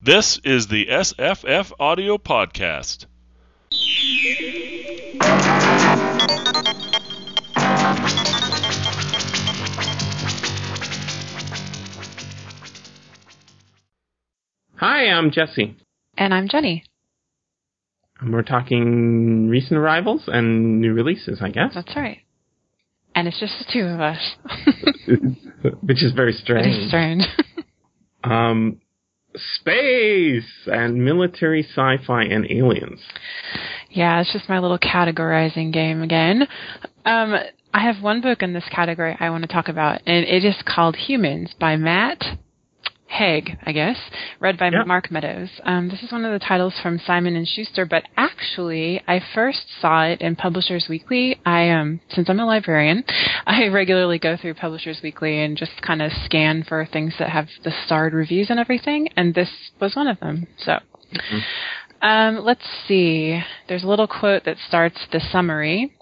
This is the SFF Audio Podcast. Hi, I'm Jesse. And I'm Jenny. And we're talking recent arrivals and new releases, I guess. That's right. And it's just the two of us. Which is very strange. is strange. Um, space and military sci-fi and aliens. yeah, it's just my little categorizing game again. Um, I have one book in this category I want to talk about, and it is called Humans by Matt Haig, I guess, read by Yeah. Mark Meadows. Um, this is one of the titles from Simon and Schuster, but actually, I first saw it in Publishers Weekly. I um, since I'm a librarian, I regularly go through Publishers Weekly and just kind of scan for things that have the starred reviews and everything, and this was one of them. So. Um, let's see. There's a little quote that starts the summary.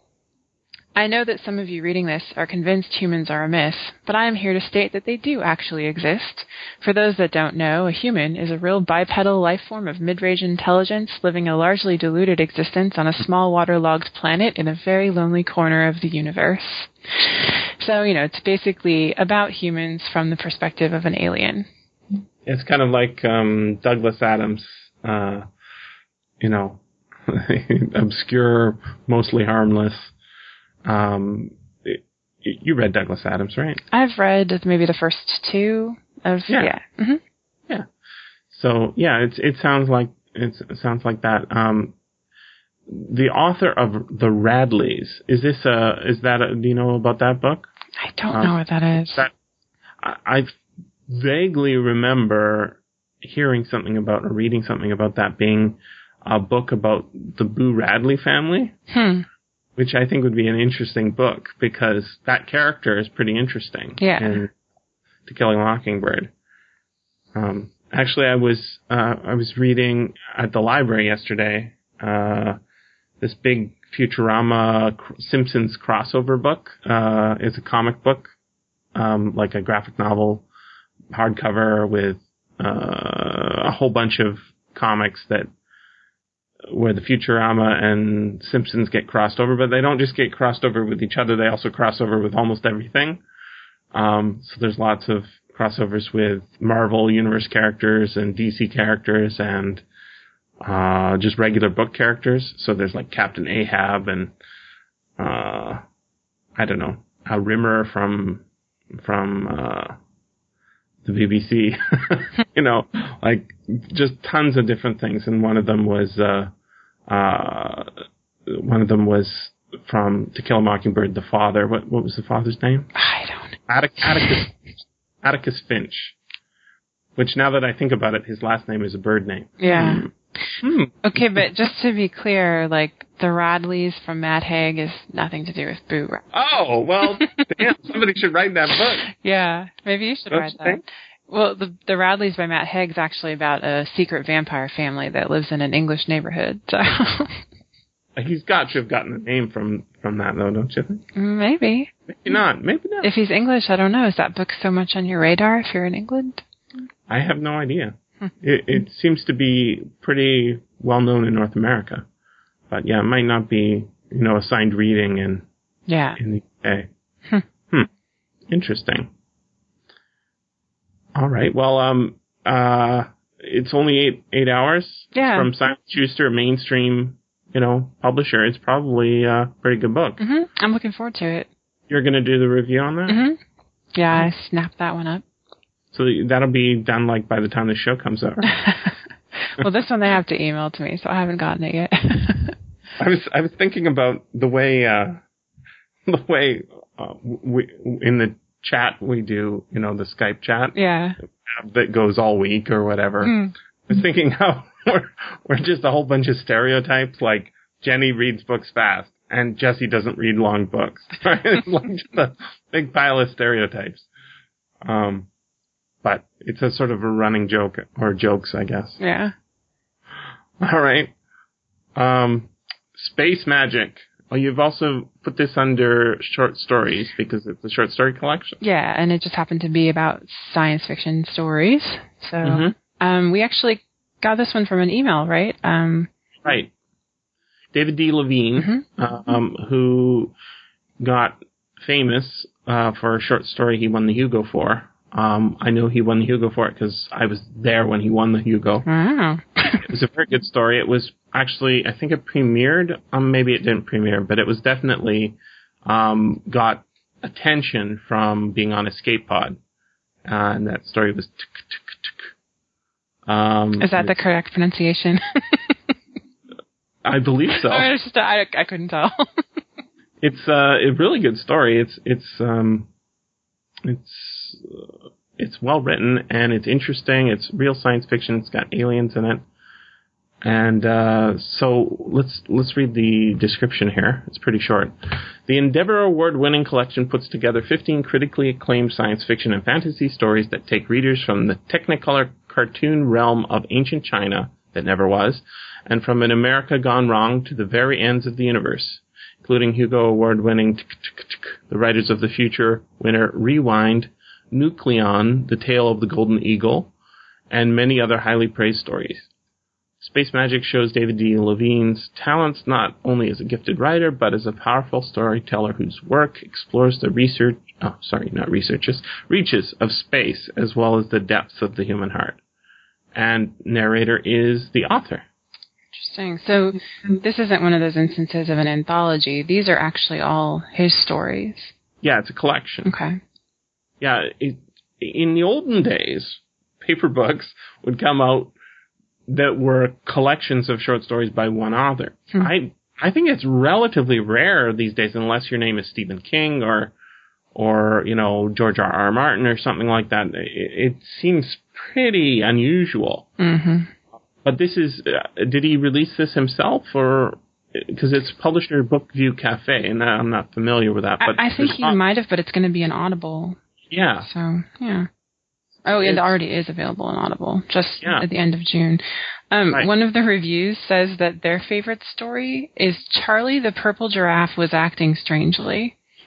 I know that some of you reading this are convinced humans are a myth, but I am here to state that they do actually exist. For those that don't know, a human is a real bipedal life form of mid-range intelligence living a largely diluted existence on a small waterlogged planet in a very lonely corner of the universe. So, you know, it's basically about humans from the perspective of an alien. It's kind of like um, Douglas Adams, uh, you know, obscure, mostly harmless. Um, you read Douglas Adams, right? I've read maybe the first two of, Yeah. yeah. hmm So yeah, it's it sounds like it's, it sounds like that. Um, the author of the Radleys is this a is that a, do you know about that book? I don't Um, know what that is. That I, I vaguely remember hearing something about or reading something about that being a book about the Boo Radley family, Hmm. Which I think would be an interesting book because that character is pretty interesting. Yeah. In To Kill a Mockingbird. Um, actually, I was uh, I was reading at the library yesterday uh, this big Futurama Simpsons crossover book. Uh, it's a comic book, um, like a graphic novel, hardcover with uh, a whole bunch of comics that where the Futurama and Simpsons get crossed over, but they don't just get crossed over with each other; they also cross over with almost everything. Um, so there's lots of crossovers with Marvel Universe characters and DC characters and uh, just regular book characters. So there's like Captain Ahab and uh, I don't know, a Rimmer from from uh, the BBC. you know, like just tons of different things. And one of them was uh, uh, one of them was from To Kill a Mockingbird. The father. What what was the father's name? I don't know. Attic- Atticus Atticus Finch. Which now that I think about it, his last name is a bird name. Yeah. Hmm. Okay, but just to be clear, like the Radleys from Matt Haig is nothing to do with Boo. Ra- Oh well, damn! Somebody should write that book. Yeah, maybe you should Don't write you that. think? Well, the the Radleys by Matt Haig is actually about a secret vampire family that lives in an English neighborhood. So He's got to have gotten a name from from that, though, don't you think? maybe Maybe not. Maybe not. if he's English, I don't know. Is that book so much on your radar if you're in England? I have no idea. Hmm. It, it seems to be pretty well known in North America, but yeah, it might not be you know assigned reading in Yeah. in the UK. Hmm. Hmm. Interesting. All right. Well, um, uh, it's only eight eight hours Yeah. from Simon Schuster, a mainstream, you know, publisher. It's probably a pretty good book. hmm I'm looking forward to it. You're going to do the review on that, hmm Yeah, I snapped that one up. So that'll be done like by the time the show comes up. well, this one they have to email to me, so I haven't gotten it yet. I was I was thinking about the way uh, the way uh, we in the chat we do, you know, the Skype chat yeah. that goes all week or whatever. Mm. I was thinking how we're, we're just a whole bunch of stereotypes, like Jenny reads books fast and Jesse doesn't read long books. Right? It's like just a big pile of stereotypes. Um, but it's a sort of a running joke or jokes, I guess. Yeah. All right. Um, space magic. Oh, you've also put this under short stories because it's a short story collection. Yeah, and it just happened to be about science fiction stories. So Mhm. um, we actually got this one from an email, right? Um, Right. David D. Levine, Mhm. um, who got famous uh, for a short story he won the Hugo for. Um, I know he won the Hugo for it because I was there when he won the Hugo. wow. It was a very good story. It was actually, I think it premiered. Um, maybe it didn't premiere, but it was definitely um, got attention from being on Escape Pod. Uh, and that story was. Tick, tick, tick. Um, Is that the correct pronunciation? I believe so. I, just, I, I couldn't tell. it's uh, a really good story. It's it's um, it's uh, it's well written and it's interesting. It's real science fiction. It's got aliens in it, and uh, so let's let's read the description here. It's pretty short. The Endeavor Award-winning collection puts together 15 critically acclaimed science fiction and fantasy stories that take readers from the Technicolor cartoon realm of ancient China that never was, and from an America gone wrong to the very ends of the universe including Hugo Award winning The Writers of the Future winner Rewind, Nucleon, The Tale of the Golden Eagle, and many other highly praised stories. Space Magic shows David D. Levine's talents not only as a gifted writer, but as a powerful storyteller whose work explores the research, oh, sorry, not researches, reaches of space, as well as the depths of the human heart. And narrator is the author. Interesting. So this isn't one of those instances of an anthology. These are actually all his stories. Yeah, it's a collection. Okay. Yeah, it, in the olden days, paper books would come out that were collections of short stories by one author. Hmm. I I think it's relatively rare these days, unless your name is Stephen King or or you know George R. R. Martin or something like that. It, it seems pretty unusual. hmm But this is uh, did he release this himself or? Because it's published publisher Bookview Cafe, and I'm not familiar with that. But I, I think he might have, but it's going to be an Audible. Yeah, So yeah. Oh, it already is available in Audible, just Yeah. at the end of June. Um, Right. One of the reviews says that their favorite story is Charley the Purple Giraffe was acting strangely.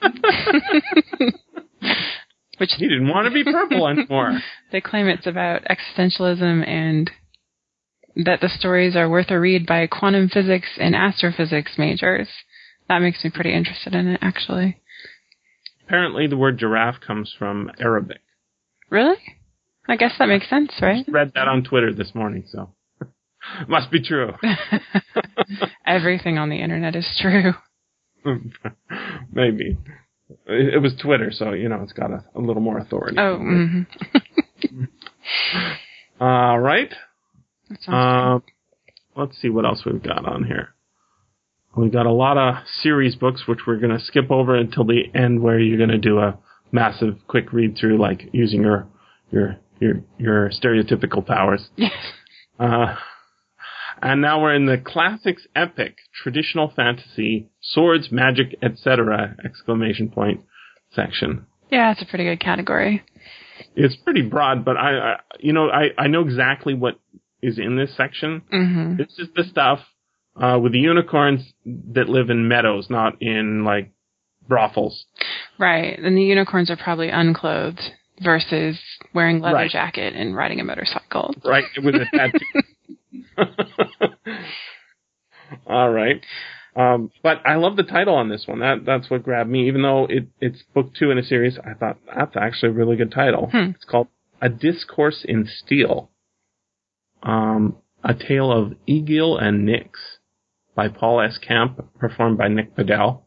Which he didn't want to be purple anymore. they claim it's about existentialism and that the stories are worth a read by quantum physics and astrophysics majors. That makes me pretty interested in it, actually. Apparently, the word giraffe comes from Arabic. Really? I guess that makes sense, right? I read that on Twitter this morning, so must be true. Everything on the internet is true. Maybe it, was Twitter, so you know it's got a, a little more authority. Oh, hmm All right. Um, let's see what else we've got on here. We've got a lot of series books, which we're going to skip over until the end, where you're going to do a massive quick read through, like using your your your your stereotypical powers. Uh, and now we're in the classics epic, traditional fantasy, swords, magic, etc. exclamation point section. Yeah, it's a pretty good category. It's pretty broad, but I, I you know, I, I know exactly what is in this section. hmm This is the stuff uh, with the unicorns that live in meadows, not in like brothels. Right. And the unicorns are probably unclothed versus wearing leather Right. jacket and riding a motorcycle. Right, with a tattoo. All right. Um, but I love the title on this one. That that's what grabbed me. Even though it, it's book two in a series, I thought that's actually a really good title. Hmm. It's called A Discourse in Steel. Um, a tale of Egil and Nyx by Paul S. Kemp, performed by Nick Podehl.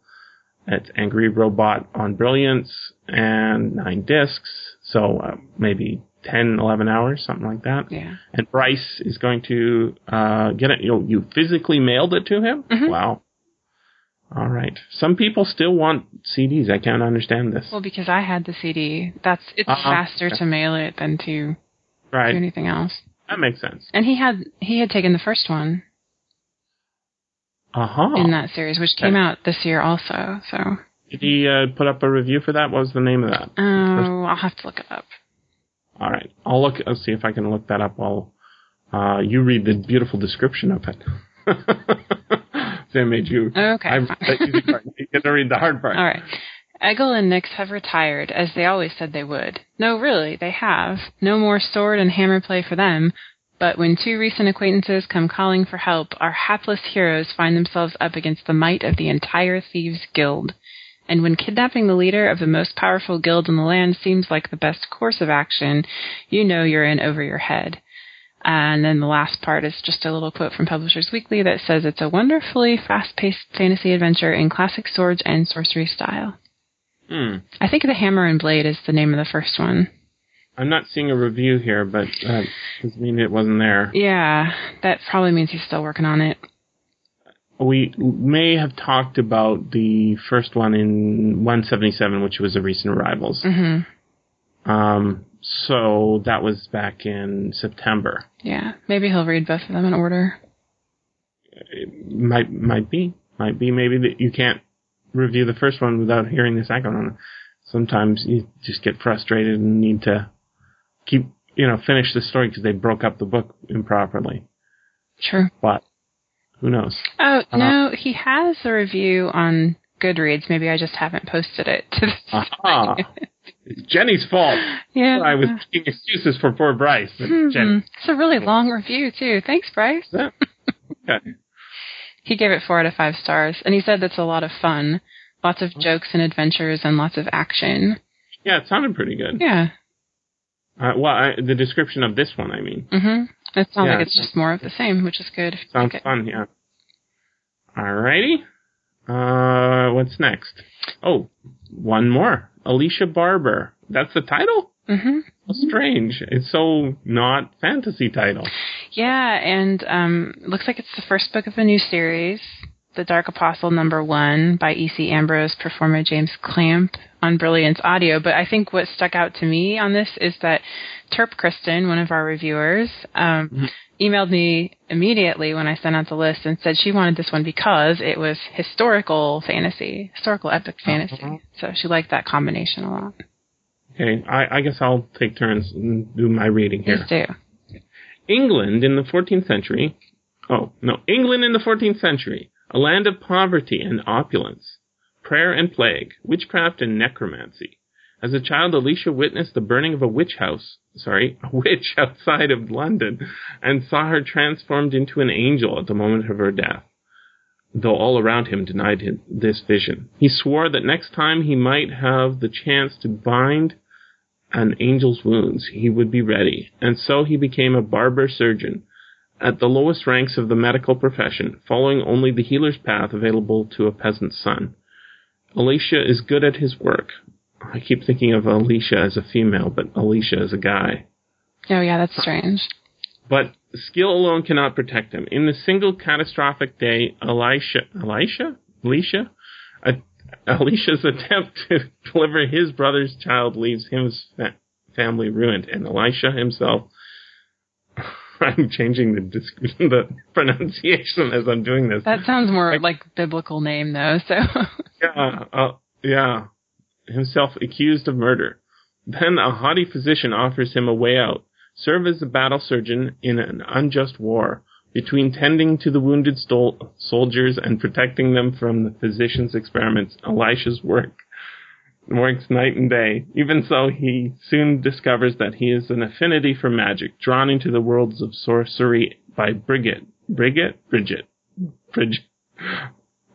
It's Angry Robot on Brilliance and nine discs, so uh, maybe 10, 11 hours, something like that. Yeah. And Bryce is going to uh, get it. You you physically mailed it to him. Mhm. Wow. All right. Some people still want CDs. I can't understand this. Well, because I had the CD. That's it's Uh-huh. faster to mail it than to do Right. anything else. That makes sense. And he had he had taken the first one Uh huh. in that series, which came Okay. out this year also. So Did he uh, put up a review for that? What was the name of that? oh, I'll have to look it up. All right. I'll look. I'll see if I can look that up while uh, you read the beautiful description of it. Sam made you. Okay. I, fine. the easy part. You get to read the hard part. All right. Egil and Nyx have retired, as they always said they would. No, really, they have. No more sword and hammer play for them, But when two recent acquaintances come calling for help, our hapless heroes find themselves up against the might of the entire Thieves Guild. And when kidnapping the leader of the most powerful guild in the land seems like the best course of action, you know you're in over your head. And then the last part is just a little quote from Publishers Weekly that says it's a wonderfully fast-paced fantasy adventure in classic swords and sorcery style. Hmm. I think The Hammer and Blade is the name of the first one. I'm not seeing a review here, but uh, doesn't mean it wasn't there. Yeah, that probably means he's still working on it. We may have talked about the first one in 177, which was a recent Arrivals. hmm Um, so that was back in September. Yeah, maybe he'll read both of them in order. It might might be might be maybe that you can't review the first one without hearing the second one. Sometimes you just get frustrated and need to keep you know finish the story because they broke up the book improperly. Sure, But who knows? Oh Uh-huh. no, he has a review on Goodreads. Maybe I just haven't posted it to the Aha! It's Jenny's fault. Yeah. I was making excuses for poor Bryce. Hmm. Jenny. It's a really long review too. Thanks, Bryce. Yeah. Okay. He gave it four out of five stars, and he said that's a lot of fun, lots of jokes and adventures, and lots of action. Yeah, it sounded pretty good. Yeah. Uh, well, I, the description of this one, I mean, Mhm. It sounds Yeah. like it's just more of the same, which is good. sounds it. fun. Yeah. Alrighty. Uh, what's next? Oh, one more. Alicia Barber. That's the title. Mhm. How strange. It's so not fantasy title. Yeah, and um, looks like it's the first book of a new series, The Dark Apostle Number One by E.C. Ambrose, performer James Clamp on Brilliance Audio. But I think what stuck out to me on this is that Terp Kristin, one of our reviewers, um, Mhm. emailed me immediately when I sent out the list and said she wanted this one because it was historical fantasy, historical epic fantasy. Uh-huh. So she liked that combination a lot. Okay, I, I guess I'll take turns and do my reading here. Please do. England in the 14th century. Oh, no. England in the 14th century. A land of poverty and opulence. Prayer and plague. Witchcraft and necromancy. As a child, Alicia witnessed the burning of a witch house, sorry, a witch outside of London, and saw her transformed into an angel at the moment of her death. Though all around him denied him this vision. He swore that next time he might have the chance to bind an angel's wounds, he would be ready, and so he became a barber surgeon at the lowest ranks of the medical profession, following only the healer's path available to a peasant's son. Alicia is good at his work. I keep thinking of Alicia as a female, but Alicia as a guy. Oh yeah, that's strange. But skill alone cannot protect him. In the single catastrophic day, Elisha, Elisha? Alicia? A, Alicia's attempt to deliver his brother's child leaves his fa- family ruined, and Elisha himself. I'm changing the disc- the pronunciation as I'm doing this. That sounds more Like- like biblical name though. So Yeah, uh, yeah. Himself accused of murder. Then a haughty physician offers him a way out. Serve as a battle surgeon in an unjust war. Between tending to the wounded stol- soldiers and protecting them from the physician's experiments, Elisha's work works night and day. Even so, he soon discovers that he has an affinity for magic, drawn into the worlds of sorcery by Bridget. Bridget? Bridget. Bridget.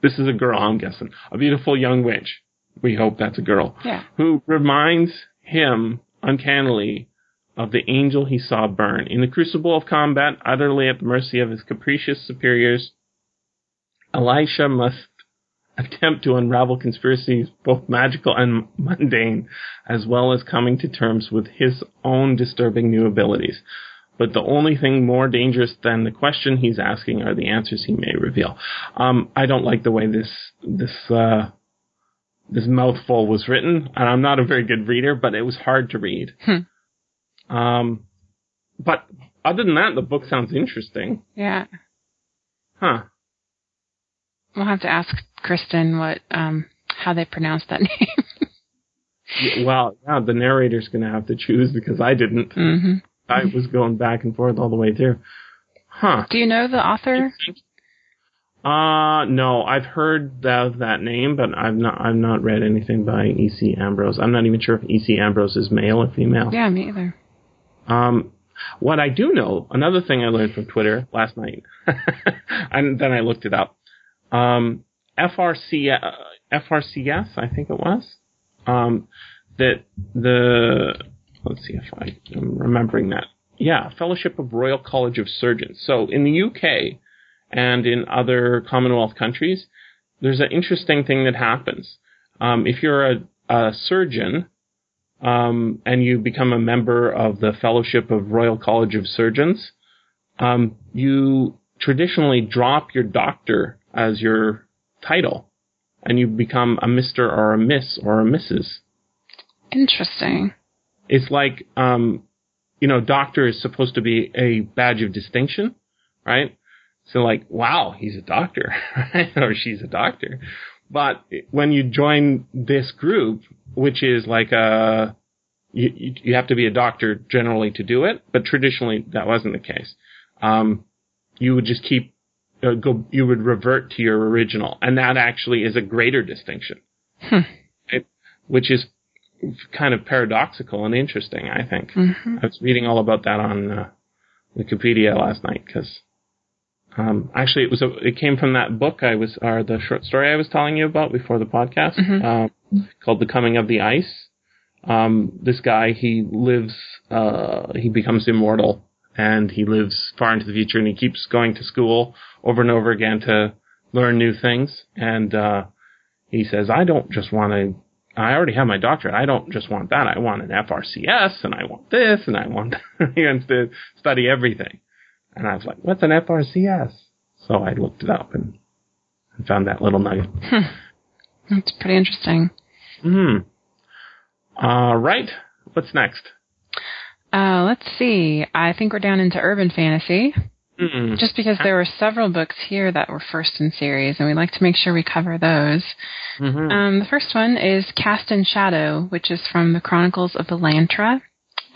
This is a girl, I'm guessing. A beautiful young witch. We hope that's a girl. yeah. Who reminds him, uncannily, of the angel he saw burn. In the crucible of combat, utterly at the mercy of his capricious superiors, Elisha must attempt to unravel conspiracies both magical and mundane, as well as coming to terms with his own disturbing new abilities. But the only thing more dangerous than the question he's asking are the answers he may reveal. Um, I don't like the way this this uh, this mouthful was written, and I'm not a very good reader, but it was hard to read. Hmm. Um, but other than that, the book sounds interesting. Yeah. Huh. We'll have to ask Kristin what um how they pronounce that name. Well, yeah, the narrator's going to have to choose because I didn't. hmm I was going back and forth all the way through. Huh. Do you know the author? Uh no, I've heard that that name, but I've not I've not read anything by E.C. Ambrose. I'm not even sure if E.C. Ambrose is male or female. Yeah, me either. Um, What I do know, another thing I learned from Twitter last night, and then I looked it up. Um, FRC, uh, FRCS, I think it was, um, that the, let's see if I, am remembering that. Yeah, Fellowship of Royal College of Surgeons. So in the UK and in other Commonwealth countries, there's an interesting thing that happens. Um, if you're a, a surgeon, um, and you become a member of the Fellowship of Royal College of Surgeons, um, you traditionally drop your doctor as your title, and you become a Mister or a Miss or a Mrs. Interesting. It's like, um, you know, doctor is supposed to be a badge of distinction, right? So like, wow, he's a doctor, right? or she's a doctor. But when you join this group, which is like a, you, you have to be a doctor generally to do it, but traditionally that wasn't the case. Um, you would just keep, uh, go, you would revert to your original, and that actually is a greater distinction, hmm. it, which is kind of paradoxical and interesting. I think mm-hmm. I was reading all about that on uh, Wikipedia last night because um, actually, it was a, it came from that book I was, or the short story I was telling you about before the podcast, mm-hmm. um, called "The Coming of the Ice." Um, this guy, he lives, uh, he becomes immortal, and he lives far into the future, and he keeps going to school over and over again to learn new things. And uh, he says, "I don't just want to." I already have my doctorate. I don't just want that. I want an FRCS, and I want this, and I want. he wants to study everything. And I was like, what's an FRCS? So I looked it up and, and found that little nugget. Hmm. That's pretty interesting. Hmm. All right. What's next? Uh, let's see. I think we're down into urban fantasy. Mm-mm. Just because there were several books here that were first in series, and we'd like to make sure we cover those. Mm-hmm. Um, the first one is Cast in Shadow, which is from the Chronicles of the Lantra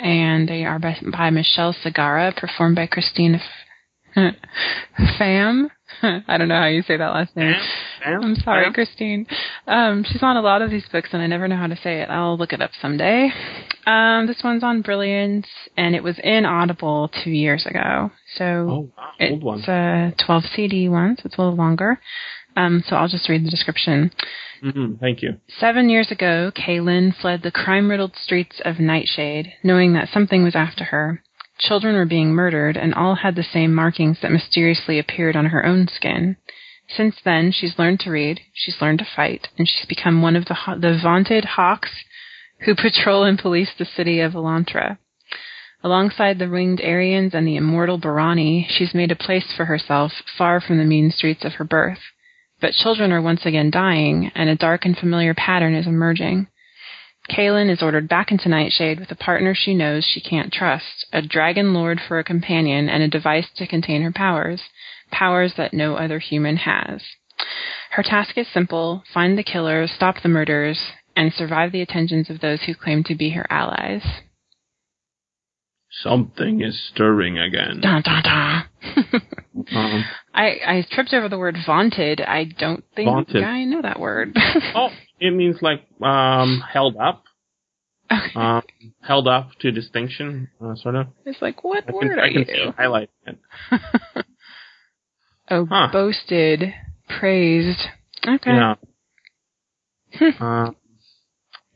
and they are by, by Michelle Sagara, performed by Khristine F- Pham. I don't know how you say that last name. Pham? I'm sorry, Pham? Khristine. Um, she's on a lot of these books, and I never know how to say it. I'll look it up someday. Um, this one's on Brilliance, and it was in Audible two years ago. So Oh, wow. Old one. it's a 12 CD one, so it's a little longer. Um, so I'll just read the description. Mm-hmm. Thank you. Seven years ago, Kaylin fled the crime riddled streets of Nightshade, knowing that something was after her. Children were being murdered, and all had the same markings that mysteriously appeared on her own skin. Since then, she's learned to read, she's learned to fight, and she's become one of the, the vaunted hawks who patrol and police the city of Elantra. Alongside the winged Aerians and the immortal Barrani, she's made a place for herself far from the mean streets of her birth. But children are once again dying, and a dark and familiar pattern is emerging. Kaylin is ordered back into Nightshade with a partner she knows she can't trust, a dragon lord for a companion, and a device to contain her powers, powers that no other human has. Her task is simple find the killer, stop the murders, and survive the attentions of those who claim to be her allies. Something is stirring again. Dun, dun, dun. Um, I, I tripped over the word vaunted. I don't think Vaunted. I know that word. oh, it means like um, held up, um, held up to distinction, uh, sort of. It's like, what I word can, are I can you? see it oh, Huh. boasted, praised. Okay. Yeah. uh,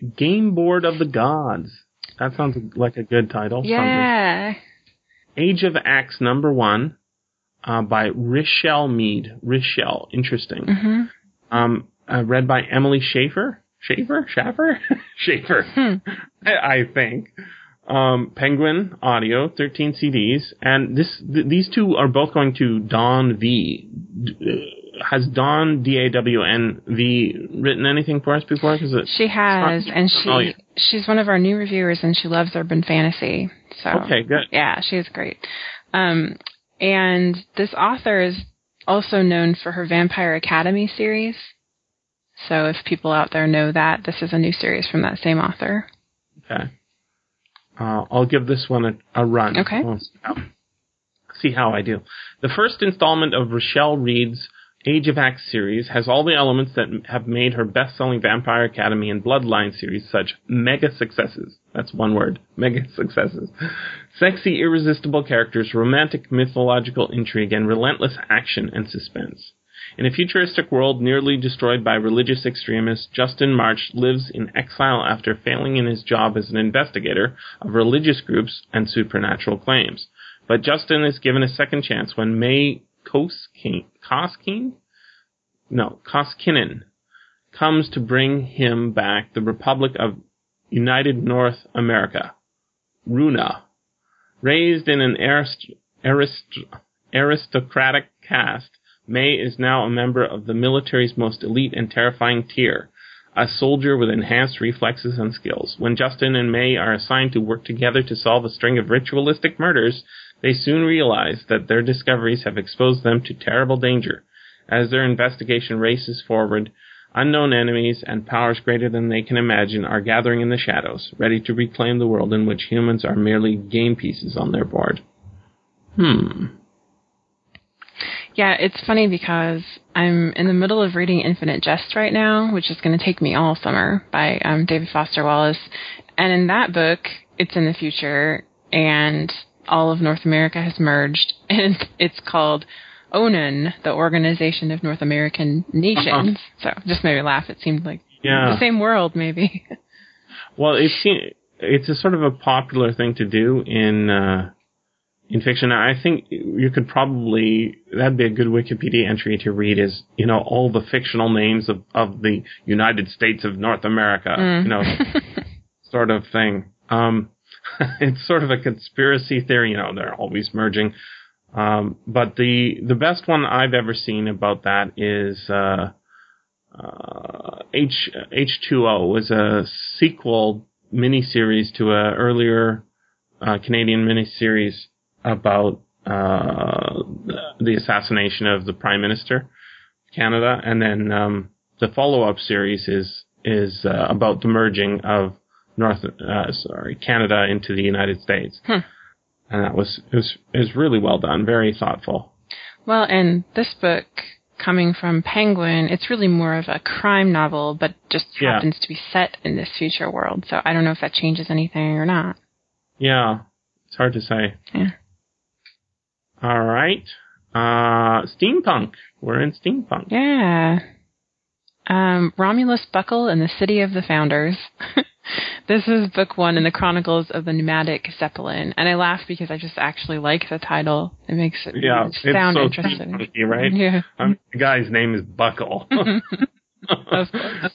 Gameboard of the Gods. That sounds like a good title. Yeah. Age of X number one, uh, by Richelle Mead. Richelle. Interesting. hmm Um, uh, read by Emily Schaefer. Schaefer? Schaffer? Schaefer. Hmm. I, I think. Um, Penguin Audio, 13 CDs, and this th- these two are both going to Dawn V. D- uh, has Dawn D A W N V written anything for us before? Because it She has, Sorry. and she Oh, yeah. she's one of our new reviewers, and she loves urban fantasy. So okay, good. yeah, she is great. Um, and this author is also known for her Vampire Academy series. So if people out there know that, this is a new series from that same author. Okay, uh, I'll give this one a, a run. Okay. We'll see how, see how I do. The first installment of Rochelle Reed's Age of X series has all the elements that have made her best-selling Vampire Academy and Bloodline series such mega successes. That's one word. Mega successes. Sexy, irresistible characters, romantic mythological intrigue, and relentless action and suspense. In a futuristic world nearly destroyed by religious extremists, Justin March lives in exile after failing in his job as an investigator of religious groups and supernatural claims. But Justin is given a second chance when Mae Koskinen, Koskinen? No, Koskinen comes to bring him back the Republic of United North America, Runa. Raised in an arist- arist- aristocratic caste, Mae is now a member of the military's most elite and terrifying tier, a soldier with enhanced reflexes and skills. When Justin and Mae are assigned to work together to solve a string of ritualistic murders, they soon realize that their discoveries have exposed them to terrible danger. As their investigation races forward, unknown enemies and powers greater than they can imagine are gathering in the shadows, ready to reclaim the world in which humans are merely game pieces on their board. Hmm. Yeah, it's funny because I'm in the middle of reading Infinite Jest right now, which is going to take me all summer by um, David Foster Wallace. And in that book, it's in the future, and all of North America has merged, and it's called ONAN, the Organization of North American Nations. So just made me laugh. It seemed like Yeah. the same world, maybe. Well, it's it's a sort of a popular thing to do in uh, in fiction. I think you could probably that'd be a good Wikipedia entry to read. Is you know all the fictional names of of the United States of North America. Mm. You know, sort of thing. Um, it's sort of a conspiracy theory. You know, they're always merging. Um, but the the best one I've ever seen about that is uh, uh, H H two O was a sequel miniseries to a earlier uh, Canadian miniseries about uh, the assassination of the Prime Minister of Canada, and then um, the follow up series is is uh, about the merging of North uh, sorry Canada into the United States, Hmm. and that was it was it was really well done, very thoughtful. Well, and this book, coming from Penguin, it's really more of a crime novel, but just Yeah. happens to be set in this future world. So I don't know if that changes anything or not. Yeah, it's hard to say. Yeah. All right. Uh, steampunk. We're in steampunk. Yeah. Um, Romulus Buckle and the City of the Founders. this is book one in the Chronicles of the Pneumatic Zeppelin. And I laugh because I just actually like the title. It makes it Yeah, sound so interesting. steampunky, right? Yeah. Um, the guy's name is Buckle. Of course.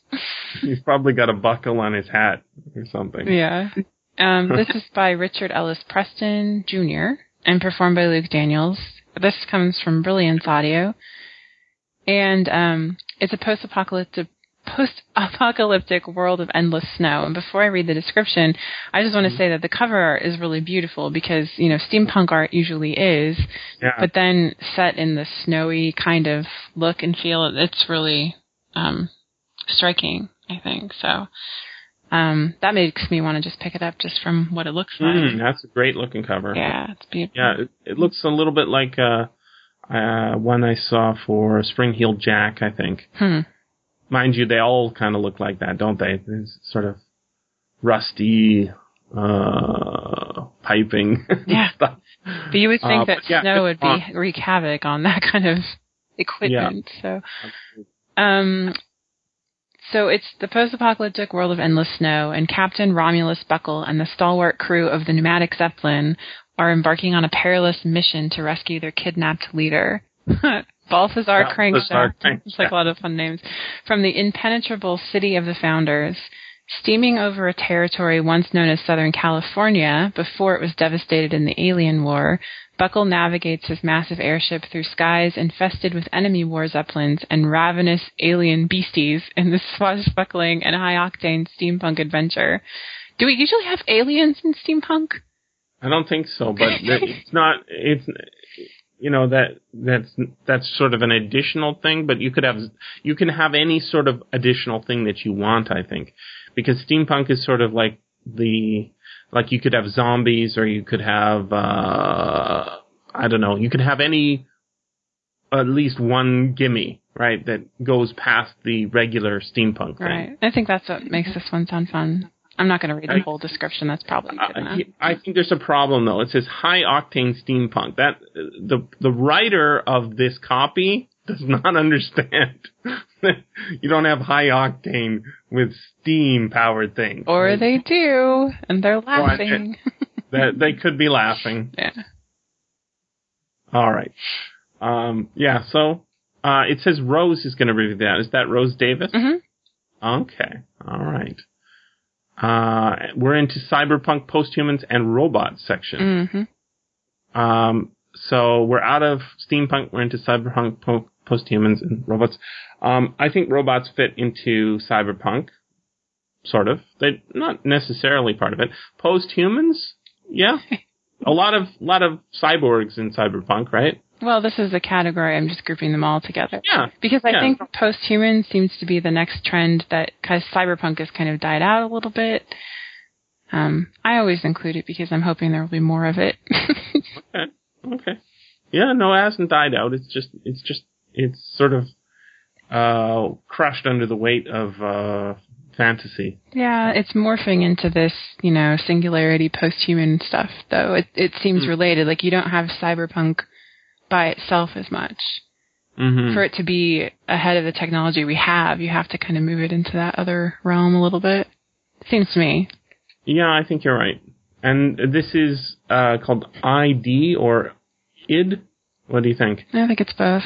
He's probably got a buckle on his hat or something. Yeah. Um, this is by Richard Ellis Preston Jr. and performed by Luke Daniels. This comes from Brilliance Audio. And um, it's a post-apocalyptic post-apocalyptic world of endless snow. And before I read the description, I just want to say that the cover art is really beautiful because, you know, steampunk art usually is, Yeah. but then set in the snowy kind of look and feel, it's really um, striking, I think. So um, that makes me want to just pick it up just from what it looks like. Mm, that's a great looking cover. Yeah, it's beautiful. Yeah, it, it looks a little bit like uh, uh, one I saw for Spring Heeled Jack, I think. Hmm. Mind you, they all kind of look like that, don't they? It's sort of rusty, uh, piping. Yeah. stuff. But you would think Uh, that yeah, snow would be wreak havoc on that kind of equipment. So, um, so it's the post-apocalyptic world of endless snow, and Captain Romulus Buckle and the stalwart crew of the pneumatic Zeppelin are embarking on a perilous mission to rescue their kidnapped leader. Balthazar. Crankshaft. It's like a lot of fun names. From the impenetrable city of the founders, steaming over a territory once known as Southern California before it was devastated in the Alien War, Buckle navigates his massive airship through skies infested with enemy war zeppelins and ravenous alien beasties in this swashbuckling and high octane steampunk adventure. Do we usually have aliens in steampunk? I don't think so, but it's not. It's you know that that's that's sort of an additional thing, but you could have you can have any sort of additional thing that you want. I think because steampunk is sort of like the like you could have zombies or you could have uh I don't know you could have any at least one gimme right? That goes past the regular steampunk thing. Right. I think that's what makes this one sound fun. I'm not going to read the I- whole description. That's probably good enough. he- I think there's a problem though. It says high octane steampunk. That the the writer of this copy does not understand. you don't have high octane with steam powered things. Or they do, and they're laughing. that they could be laughing. yeah. All right. Um, yeah. So uh, it says Rose is going to review that. Is that Rose Davis? Mm-hmm. Okay. All right. Uh, we're into cyberpunk, posthumans, and robots section. Mm-hmm. Um, so we're out of steampunk. We're into cyberpunk, po- posthumans, and robots. Um, I think robots fit into cyberpunk, sort of. They're not necessarily part of it. Posthumans, yeah. a lot of a lot of cyborgs in cyberpunk, right? Well, this is a category. I'm just grouping them all together. Yeah. Because I Yeah. think post-human seems to be the next trend that, because cyberpunk has kind of died out a little bit. Um, I always include it because I'm hoping there will be more of it. Okay. Okay. Yeah, no, it hasn't died out. It's just, it's just, it's sort of, uh, crushed under the weight of, uh, fantasy. yeah, it's morphing into this, you know, singularity post-human stuff, though. It, it seems Hmm. related. Like, you don't have cyberpunk by itself as much. Mm-hmm. For it to be ahead of the technology we have, you have to kind of move it into that other realm a little bit. Seems to me. Yeah, I think you're right. And this is, uh, called ID or ID? What do you think? I think it's both.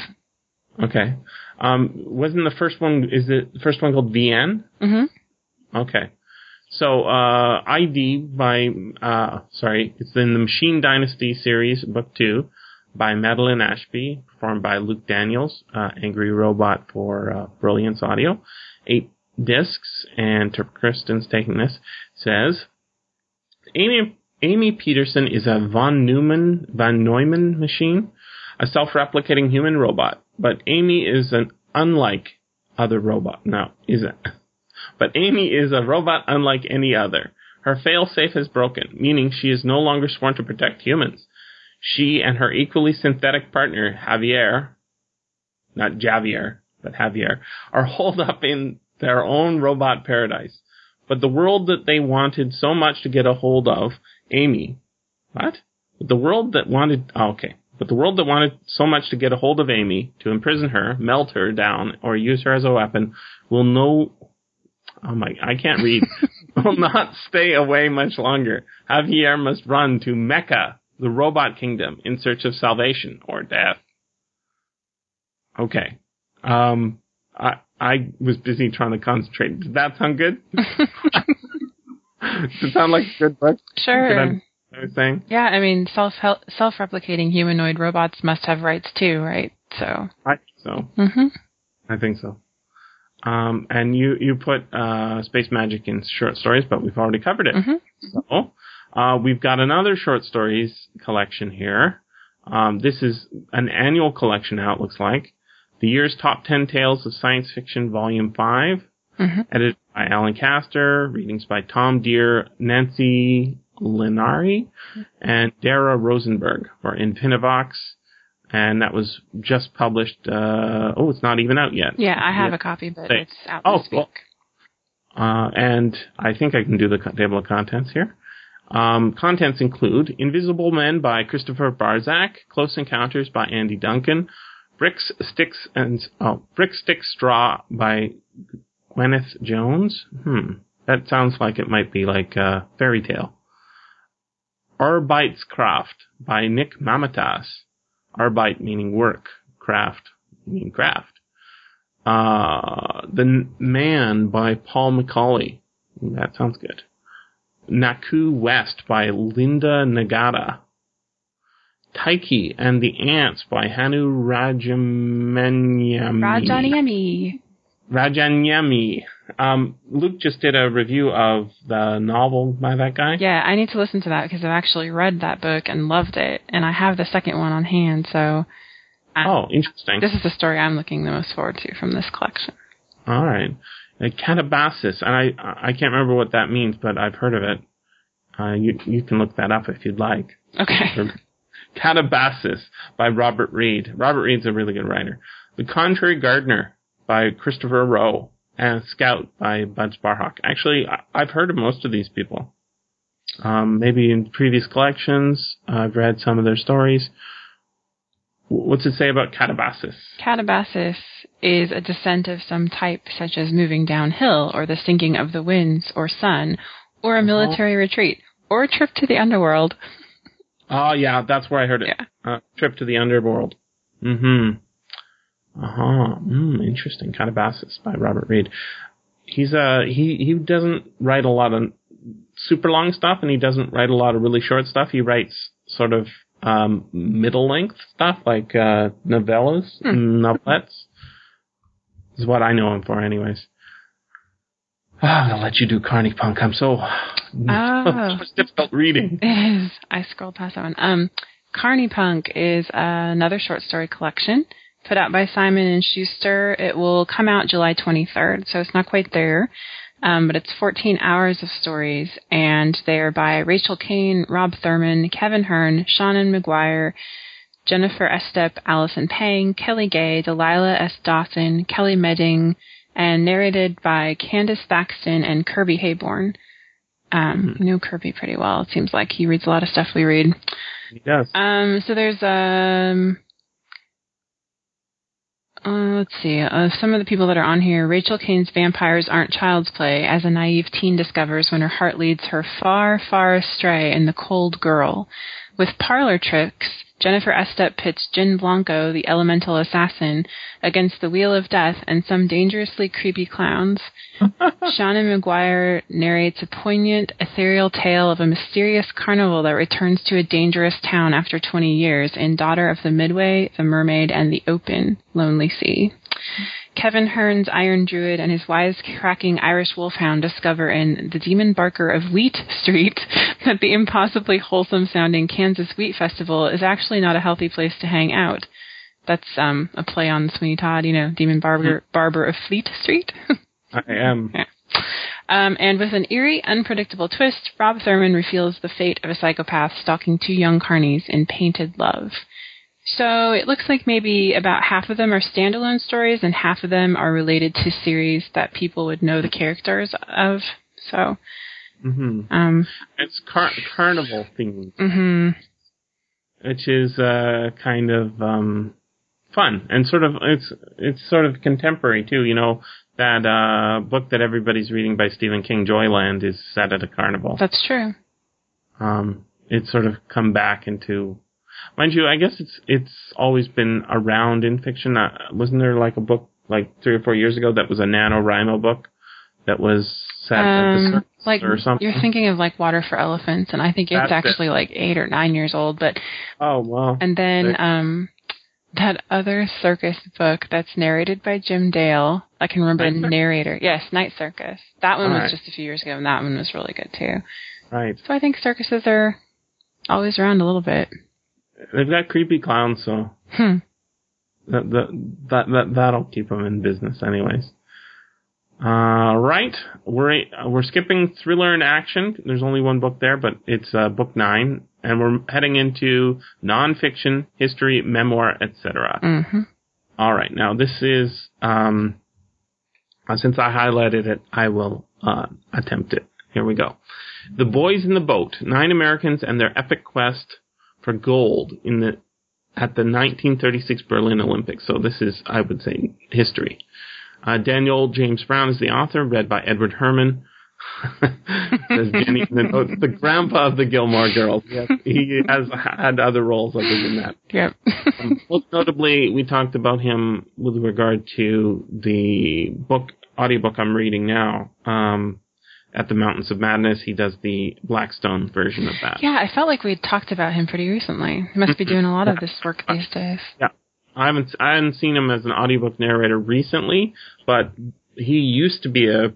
Okay. Um, wasn't the first one, is it the first one called VN? hmm Okay. So, uh, ID by, uh, sorry, it's in the Machine Dynasty series, book two, by Madeline Ashby, performed by Luke Daniels, uh, Angry Robot for, uh, Brilliance Audio. Eight discs, and Terp Kristin's taking this, says, Amy, Amy Peterson is a von Neumann, von Neumann machine, a self-replicating human robot, but Amy is an unlike other robot. No, is it? But Amy is a robot unlike any other. Her failsafe is broken, meaning she is no longer sworn to protect humans. She and her equally synthetic partner, Javier, not Javier, but Javier, are holed up in their own robot paradise. But the world that they wanted so much to get a hold of, Amy, what? The world that wanted, oh, okay. But the world that wanted so much to get a hold of Amy, to imprison her, melt her down, or use her as a weapon, will no, oh my, I can't read, will not stay away much longer. Javier must run to Mecca, the robot kingdom, in search of salvation or death. Okay. Um, I, I was busy trying to concentrate. Did that sound good? Does it sound like a good book? Sure. I? Yeah, I mean, self self replicating humanoid robots must have rights too, right? So. I think so. hmm I think so. Um, and you, you put, uh, space magic in short stories, but we've already covered it. hmm So, uh, we've got another short stories collection here. Um, this is an annual collection now, it looks like. The year's top 10 tales of science fiction, volume 5, hmm edited by Allan Kaster, readings by Tom Dheere, Nancy Linari, and Dara Rosenberg for Infinivox. And that was just published, uh, oh, it's not even out yet. Yeah, I have a copy, but it's out Oh, this cool. Uh, and I think I can do the table of contents here. Um, contents include Invisible Men by Christopher Barzak, Close Encounters by Andy Duncan, Bricks, Sticks, and oh, Brick, Stick, Straw by Gwyneth Jones. Hmm, that sounds like it might be like a fairy tale. Arbeitskraft by Nick Mamatas. Arbeit meaning work, craft meaning craft. Uh, The Man by Paul McAuley. That sounds good. Nahiku West by Linda Nagata. Tyche and the Ants by Hannu Rajamanyami. Rajaniemi. Rajanyami. Um, Luke just did a review of the novel by that guy. Yeah, I need to listen to that because I've actually read that book and loved it, and I have the second one on hand. So I- Oh, interesting. this is the story I'm looking the most forward to from this collection. All right. Uh, Catabasis, and I I can't remember what that means, but I've heard of it. Uh, you you can look that up if you'd like. Okay. Catabasis by Robert Reed. Robert Reed's a really good writer. The Contrary Gardener by Christopher Rowe, and Scout by Bud Sparhawk. Actually, I've heard of most of these people. Um, maybe in previous collections, I've read some of their stories. What's it say about Catabasis? Catabasis is a descent of some type, such as moving downhill, or the sinking of the winds, or sun, or a Uh-huh. military retreat, or a trip to the underworld. Oh, yeah, that's where I heard it. Yeah. Uh, Trip to the Underworld. Mm-hmm. Uh-huh. Mm, interesting. Catabasis by Robert Reed. He's, uh, he, he doesn't write a lot of super long stuff and he doesn't write a lot of really short stuff. He writes sort of, um, middle length stuff like, uh, novellas, novelettes. Is what I know him for anyways. Oh, I'm gonna let you do Carniepunk. I'm so, Oh. it's difficult reading. It is. I scrolled past that one. Um, Carniepunk is another short story collection put out by Simon and Schuster. It will come out July 23rd, so it's not quite there. Um, but it's 14 hours of stories, and they are by Rachel Caine, Rob Thurman, Kevin Hearne, Seanan McGuire, Jennifer Estep, Allison Pang, Kelly Gay, Delilah S. Dawson, Kelly Meding, and narrated by Candace Thaxton and Kirby Heyborne. Um, I know Kirby pretty well. It seems like he reads a lot of stuff we read. He does. Um, so there's um, uh, let's see, uh, some of the people that are on here. Rachel Caine's vampires aren't child's play, as a naive teen discovers when her heart leads her far, far astray in the cold girl. With parlor tricks, Jennifer Estep pits Gin Blanco, the elemental assassin, against the wheel of death and some dangerously creepy clowns. Seanan McGuire narrates a poignant, ethereal tale of a mysterious carnival that returns to a dangerous town after 20 years in Daughter of the Midway, The Mermaid, and the Open, Lonely Sea. Kevin Hearne's Iron Druid and his wisecracking Irish Wolfhound discover in The Demon Barker of Wheat Street that the impossibly wholesome sounding Kansas Wheat Festival is actually not a healthy place to hang out. That's um, a play on Sweeney Todd, you know, Demon Barber, Barber of Fleet Street. I am. Um, and with an eerie, unpredictable twist, Rob Thurman reveals the fate of a psychopath stalking two young carnies in Painted Love. So it looks like maybe about half of them are standalone stories and half of them are related to series that people would know the characters of. So, hmm um, It's car- carnival themed, hmm which is uh, kind of um, fun and sort of it's it's sort of contemporary too. You know that uh, book that everybody's reading by Stephen King, Joyland, is set at a carnival. that's true. Um, it's sort of come back into, mind you, I guess it's it's always been around in fiction. Uh, wasn't there like a book like three or four years ago that was a NaNoWriMo book that was set at the Um, circus like or something? you're thinking of like Water for Elephants, and I think it's That's it. actually like eight or nine years old. But oh well. And then Right. um that other circus book that's narrated by Jim Dale. I can remember the Night Circus? narrator. Yes, Night Circus. That one was Alright. just a few years ago, and that one was really good too. right. So I think circuses are always around a little bit. They've got creepy clowns, so Hmm. that that that, that that'll keep them in business, anyways. Uh, right, we're we're skipping thriller and action. There's only one book there, but it's uh, book nine, and we're heading into nonfiction, history, memoir, etc. hmm All right, now this is um, uh, since I highlighted it, I will uh, attempt it. Here we go. The Boys in the Boat: Nine Americans and Their Epic Quest for Gold in the at the 1936 Berlin Olympics. So this is, I would say, history. Uh, Daniel James Brown is the author, read by Edward Herrmann. Says Jenny in the notes, the grandpa of the Gilmore Girls. Yes, he has had other roles other than that. Yep. Um, most notably, we talked about him with regard to the book, audiobook I'm reading now, um, at the Mountains of Madness. He does the Blackstone version of that. yeah, I felt like we had talked about him pretty recently. He must be doing a lot of this work these days. Yeah. I haven't I haven't seen him as an audiobook narrator recently, but he used to be a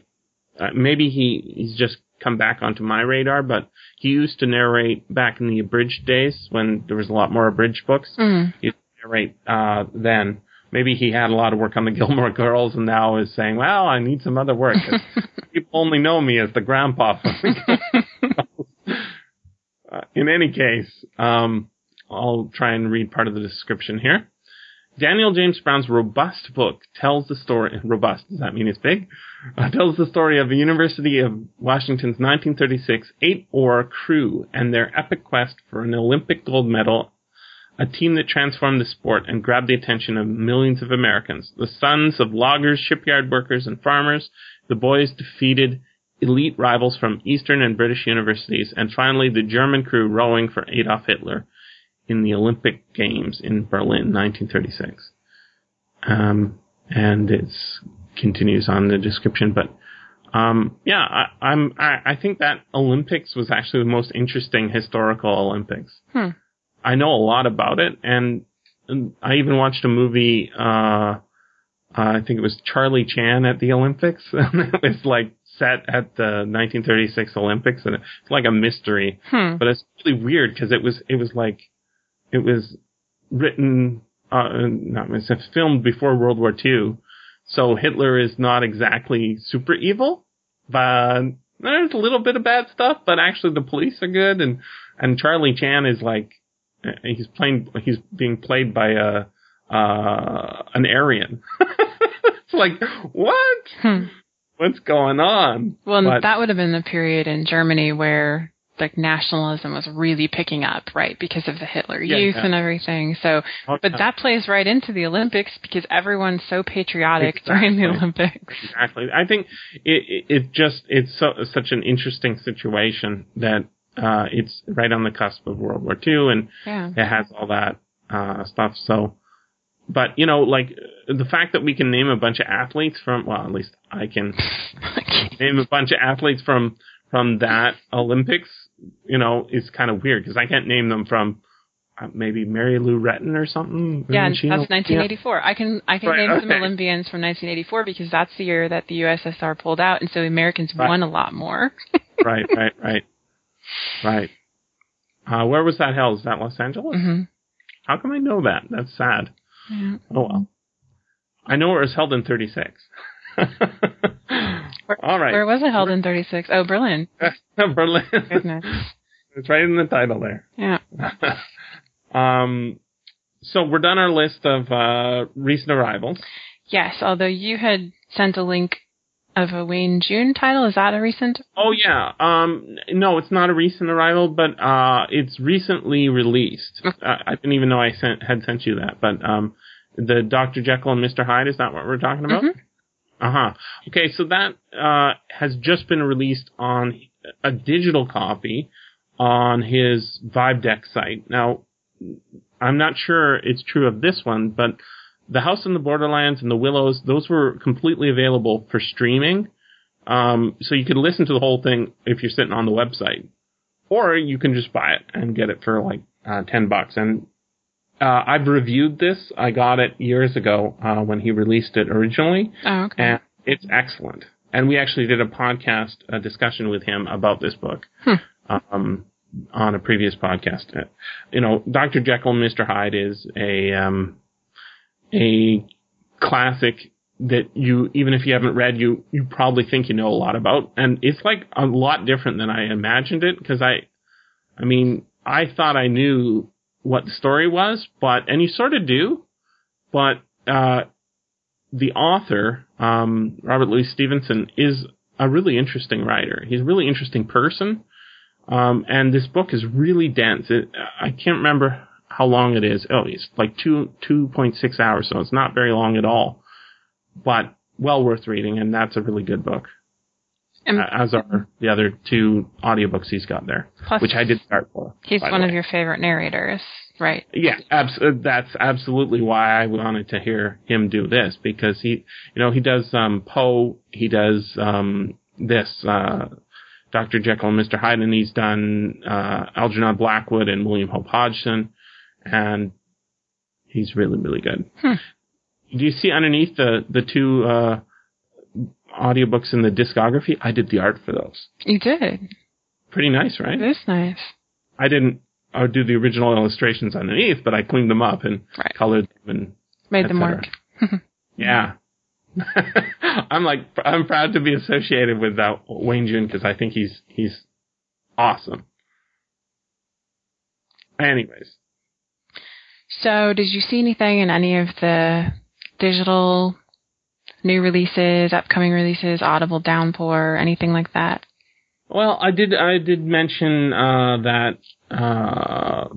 uh, maybe he he's just come back onto my radar, but he used to narrate back in the abridged days when there was a lot more abridged books. Mm. He used to narrate uh, then. Maybe he had a lot of work on the Gilmore Girls and now is saying, "Well, I need some other work." People only know me as the grandpa from the Gilmore Girls. Uh, in any case, um, I'll try and read part of the description here. Daniel James Brown's robust book tells the story. Robust does that mean it's big? Uh, tells the story of the University of Washington's 1936 eight-oar crew and their epic quest for an Olympic gold medal. A team that transformed the sport and grabbed the attention of millions of Americans. The sons of loggers, shipyard workers, and farmers, the boys defeated elite rivals from Eastern and British universities, and finally the German crew rowing for Adolf Hitler in the Olympic Games in Berlin, 1936. Um, and it continues on the description, but um, yeah, I, I'm I, I think that Olympics was actually the most interesting historical Olympics. Hmm. I know a lot about it, and, and I even watched a movie. Uh, I think it was Charlie Chan at the Olympics. it was like set at the 1936 Olympics, and it's like a mystery. Hmm. But it's really weird because it was it was like it was written, uh, not it's filmed before World War II, so Hitler is not exactly super evil, but there's a little bit of bad stuff. But actually, the police are good, and and Charlie Chan is like he's playing he's being played by a uh, an Aryan. it's like what? Hmm. What's going on? Well, But- that would have been the period in Germany where like nationalism was really picking up, right? Because of the Hitler Yeah, Youth yeah. and everything. So, Oh, but that plays right into the Olympics because everyone's so patriotic during the Olympics. Exactly. I think it, it, it just, it's so, such an interesting situation that, uh, it's right on the cusp of World War II and Yeah. it has all that, uh, stuff. So, but, you know, like, the fact that we can name a bunch of athletes from, well, at least I can name a bunch of athletes from, from that Olympics, you know, is kind of weird because I can't name them from, uh, maybe Mary Lou Retton or something. Yeah, and Isn't she that's an- 1984. I can I can Right, name some. Olympians from 1984 because that's the year that the USSR pulled out, and so the Americans Right. won a lot more. right, right, right, right. Uh, where was that held? Is that Los Angeles? hmm How come I know that? That's sad. Yeah. Oh well. I know it was held in 36. All right. Where was it held in 36? Oh, Berlin. Berlin. Goodness. it's right in the title there. Yeah. um, so we're done our list of uh, recent arrivals. Yes, although you had sent a link of a Wayne June title. Is that a recent? Oh yeah. Um, no, it's not a recent arrival, but uh, it's recently released. Uh, I didn't even know I sent had sent you that, but um, the Dr. Jekyll and Mr. Hyde is that what we're talking about? Mhm. Uh huh. Okay, so that uh, has just been released on a digital copy on his Vibe Deck site. Now, I'm not sure it's true of this one, but the House in the Borderlands and the Willows, those were completely available for streaming. Um, so you could listen to the whole thing if you're sitting on the website, or you can just buy it and get it for like uh, ten bucks. And uh, I've reviewed this. I got it years ago uh, when he released it originally, Oh, okay. and it's excellent. And we actually did a podcast a discussion with him about this book Hmm. um, on a previous podcast. Uh, You know, Dr. Jekyll and Mr. Hyde is a um, a classic that you even if you haven't read you you probably think you know a lot about. And it's like a lot different than I imagined it because I I mean I thought I knew what the story was but and you sort of do but uh the author um Robert Louis Stevenson is a really interesting writer. He's a really interesting person. Um and this book is really dense. It, I can't remember how long it is oh it's like 2 2.6 hours so it's not very long at all but well worth reading, and that's a really good book. And uh, as are the other two audiobooks he's got there, plus, which I did start for. he's one of your favorite narrators, right? Yeah, abs- uh, that's absolutely why I wanted to hear him do this because he, you know, he does um, Poe, he does um, this uh, Dr. Jekyll and Mr. Hyde, and he's done uh, Algernon Blackwood and William Hope Hodgson, and he's really really good. Hmm. Do you see underneath the the two uh, audiobooks in the discography? I did the art for those. You did. Pretty nice, right? It is nice. I didn't. I would do the original illustrations underneath, but I cleaned them up and Right. colored them and Made them work. Yeah. I'm like I'm proud to be associated with that Wayne June because I think he's he's awesome. Anyways, So, did you see anything in any of the digital new releases, upcoming releases, Audible Downpour, anything like that? Well, I did. I did mention uh, that uh,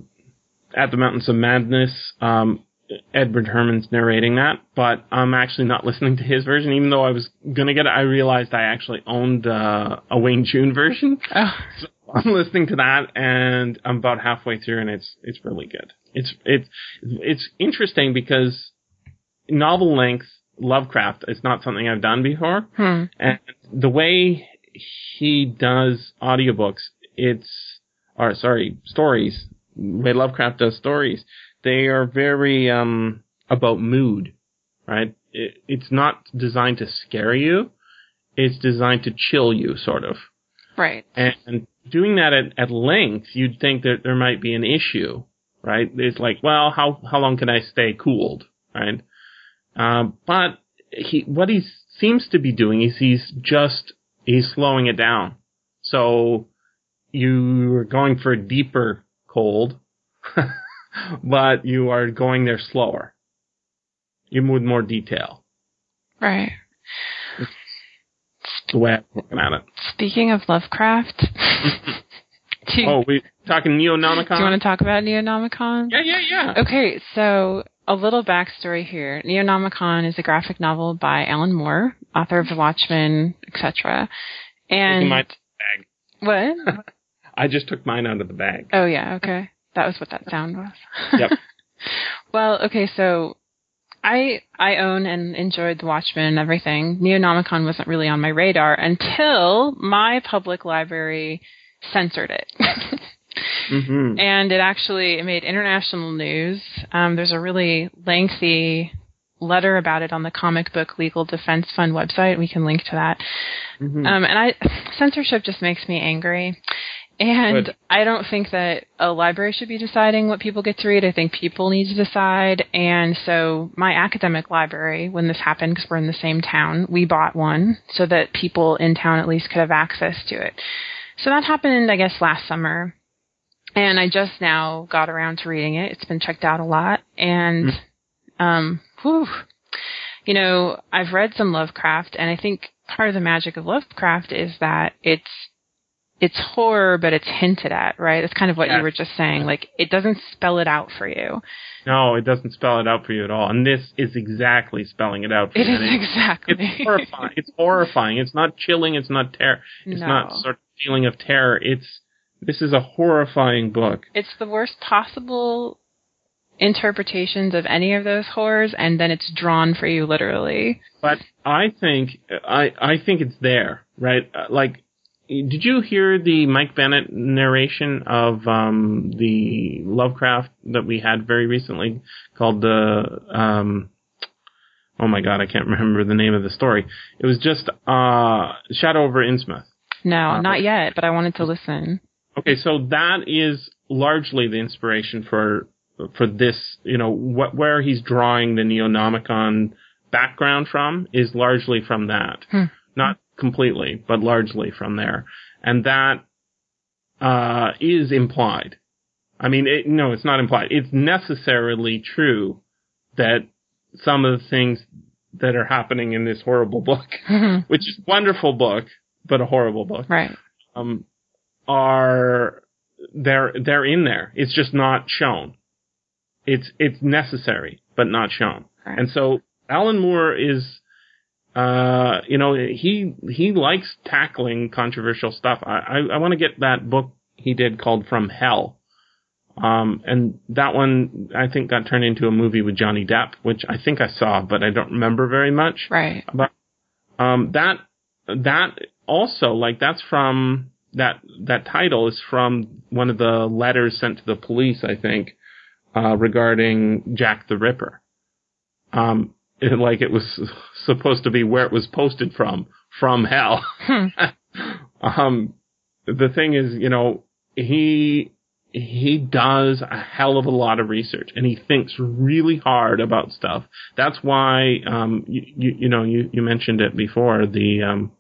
at the Mountains of Madness, um, Edward Herrmann's narrating that, but I'm actually not listening to his version. Even though I was gonna get it, I realized I actually owned uh, a Wayne June version. Oh, So I'm listening to that, and I'm about halfway through, and it's it's really good. It's it's it's interesting because novel length Lovecraft is not something I've done before, hmm. and the way he does audiobooks, it's or sorry stories. The way Lovecraft does stories, they are very um about mood, right? It, it's not designed to scare you. It's designed to chill you, sort of. Right. And doing that at, at length, you'd think that there might be an issue, right? It's like, well, how, how long can I stay cooled, right? Um, but he, what he seems to be doing is he's just, he's slowing it down. So you are going for a deeper cold, but you are going there slower. You with more detail. Right. The way I'm looking at it. Speaking of Lovecraft, you, Oh, we talking Neonomicon? do you want to talk about Neonomicon? yeah, yeah, yeah. Okay, so a little backstory here. Neonomicon is a graphic novel by Alan Moore, author of The Watchmen, etc. And my bag. what? I just took mine out of the bag. Oh yeah, okay. That was what that sound was. Yep. well, okay, so I I own and enjoyed The Watchmen and everything. Neonomicon wasn't really on my radar until my public library censored it. hmm and it actually it made international news. Um, there's a really lengthy letter about it on the Comic Book Legal Defense Fund website. We can link to that. hmm Um, and I censorship just makes me angry. And Good. I don't think that a library should be deciding what people get to read. I think people need to decide. And so my academic library, when this happened, because we're in the same town, we bought one so that people in town at least could have access to it. So that happened, I guess, last summer. And I just now got around to reading it. It's been checked out a lot. And, um, whew, you know, I've read some Lovecraft, and I think part of the magic of Lovecraft is that it's it's horror, but it's hinted at, right? That's kind of what Yeah. you were just saying. Like, it doesn't spell it out for you. No, it doesn't spell it out for you at all. And this is exactly spelling it out for It you. is And exactly. It's horrifying. It's horrifying. It's not chilling. It's not terror. It's No. not sort of feeling of terror. It's this is a horrifying book. It's the worst possible interpretations of any of those horrors, and then it's drawn for you literally. But I think I I think it's there, right? Uh, Like, did you hear the Mike Bennett narration of um, the Lovecraft that we had very recently called the um, oh my god, I can't remember the name of the story. It was just uh, Shadow over Innsmouth. No, Uh, not yet, but I wanted to listen. Okay, so that is largely the inspiration for for this. You know, what where he's drawing the Neonomicon background from is largely from that. Hmm. Not completely, but largely from there, and that uh, is implied. I mean, it, no, it's not implied. It's necessarily true that some of the things that are happening in this horrible book, which is a wonderful book, but a horrible book, right. um, are they're they're in there. It's just not shown. It's it's necessary, but not shown. Right. And so Alan Moore is, uh, you know, he he likes tackling controversial stuff. I I, I want to get that book he did called From Hell. Um, and that one I think got turned into a movie with Johnny Depp, which I think I saw, but I don't remember very much. Right. But um, that that also like that's from that that title is from one of the letters sent to the police, I think, uh, regarding Jack the Ripper. Um, like it was supposed to be where it was posted from, from hell. Hmm. um, the thing is, you know, he he does a hell of a lot of research and he thinks really hard about stuff. That's why, um, you, you, you know, you, you mentioned it before, the, um,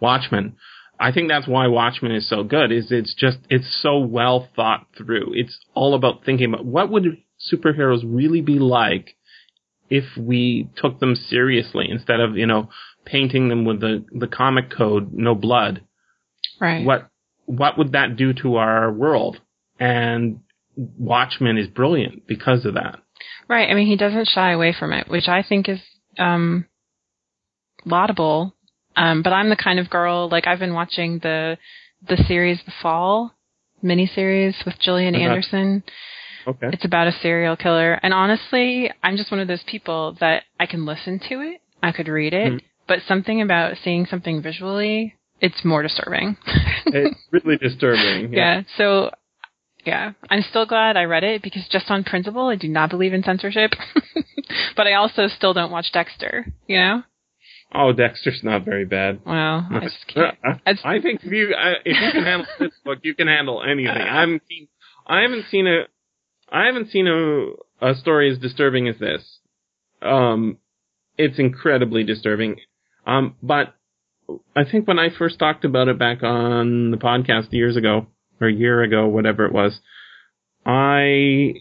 Watchmen. I think that's why Watchmen is so good, is it's just, it's so well thought through. It's all about thinking about what would superheroes really be like if we took them seriously instead of, you know, painting them with the, the comic code, no blood? Right. What, what would that do to our world? And Watchmen is brilliant because of that. Right. I mean, he doesn't shy away from it, which I think is um, laudable. Um, but I'm the kind of girl like I've been watching the the series The Fall miniseries with Gillian. Anderson. Okay. It's about a serial killer, and honestly, I'm just one of those people that I can listen to it, I could read it, Mhm. but something about seeing something visually, it's more disturbing. it's really disturbing. yeah. So, yeah, I'm still glad I read it because just on principle, I do not believe in censorship. but I also still don't watch Dexter. You know? Oh, Dexter's not very bad. Well, I just can't. I, I think if you uh, if you can handle this book, you can handle anything. I haven't seen I haven't seen a I haven't seen a a story as disturbing as this. Um, it's incredibly disturbing. Um, but I think when I first talked about it back on the podcast years ago or a year ago, whatever it was, I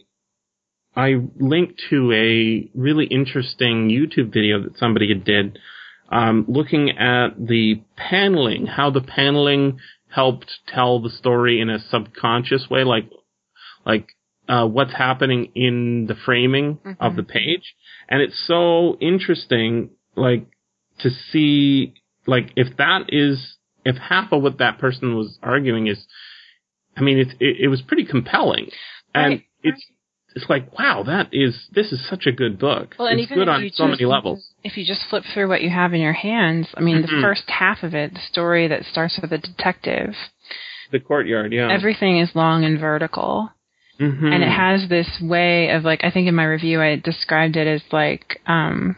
I linked to a really interesting YouTube video that somebody had did um, looking at the paneling, how the paneling helped tell the story in a subconscious way, like like uh, what's happening in the framing of the page, and it's so interesting, like to see, like if that is if half of what that person was arguing is, I mean, it's it, it was pretty compelling, and Right, it's. It's like wow, that is this is such a good book. Well, and it's even good on so just- many levels. If you just flip through what you have in your hands, I mean, the Mhm. first half of it, the story that starts with a detective, The courtyard, yeah. everything is long and vertical. Mhm. and it has this way of like I think in my review I described it as like um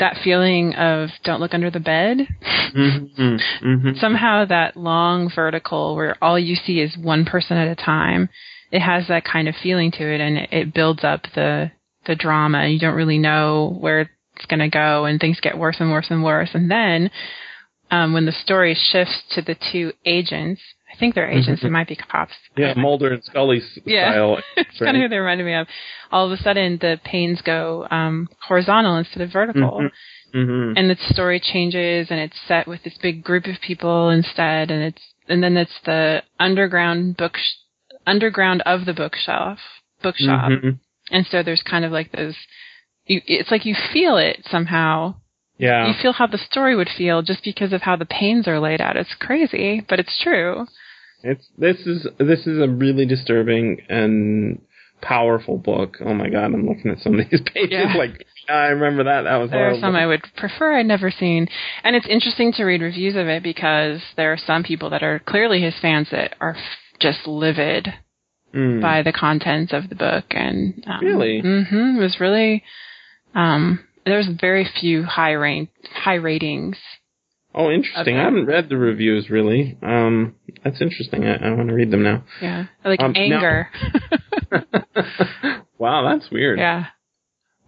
that feeling of don't look under the bed. Mhm. Mhm. Somehow that long vertical where all you see is one person at a time, it has that kind of feeling to it and it, it builds up the the drama. You don't really know where it's going to go and things get worse and worse and worse. And then um when the story shifts to the two agents, I think they're agents, Mhm. they might be cops. yeah, Mulder and Scully's Yeah. style. It's kind of who they reminded me of. All of a sudden, the panes go um, horizontal instead of vertical, Mhm. Mhm. and the story changes, and it's set with this big group of people instead, and it's and then it's the underground book, sh- underground of the bookshelf, bookshop, Mhm. and so there's kind of like those. You, it's like you feel it somehow. Yeah. You feel how the story would feel just because of how the panes are laid out. It's crazy, but it's true. It's this is this is a really disturbing and powerful book. Oh my god, I'm looking at some of these pages Yeah. like I remember that. That was There are some I would prefer I'd never seen. And it's interesting to read reviews of it because there are some people that are clearly his fans that are f- just livid Mm. by the contents of the book. And um, Really? hmm it was really. Um, there's very few high rank, high ratings. Oh, interesting. I haven't read the reviews really. Um, that's interesting. I, I want to read them now. Yeah, like Um, now- anger. wow, that's weird. yeah.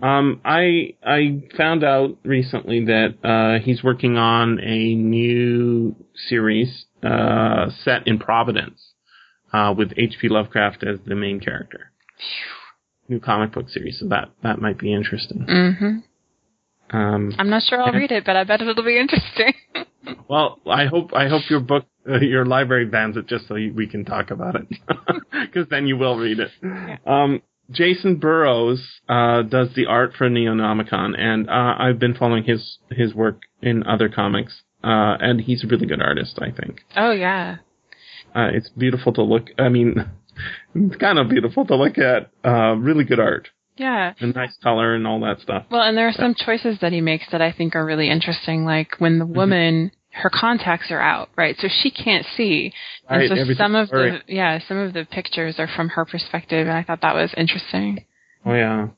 Um, I I found out recently that uh, he's working on a new series uh, set in Providence uh, with H.P. Lovecraft as the main character. New comic book series, so that that might be interesting. hmm Um, I'm not sure I'll read it, but I bet it'll be interesting. well, I hope I hope your book uh, your library bans it just so you, we can talk about it because then you will read it. Um, Jacen Burrows uh, does the art for Neonomicon, and uh, I've been following his his work in other comics, uh, and he's a really good artist. I think oh yeah. uh, it's beautiful to look. I mean, it's kind of beautiful to look at. Uh, really good art Yeah. and nice color and all that stuff. Well, and there are some choices that he makes that I think are really interesting. Like when the woman, her contacts are out, right? So she can't see. And Right, so everything's some of blurry. the, yeah, some of the pictures are from her perspective, and I thought that was interesting. Oh yeah.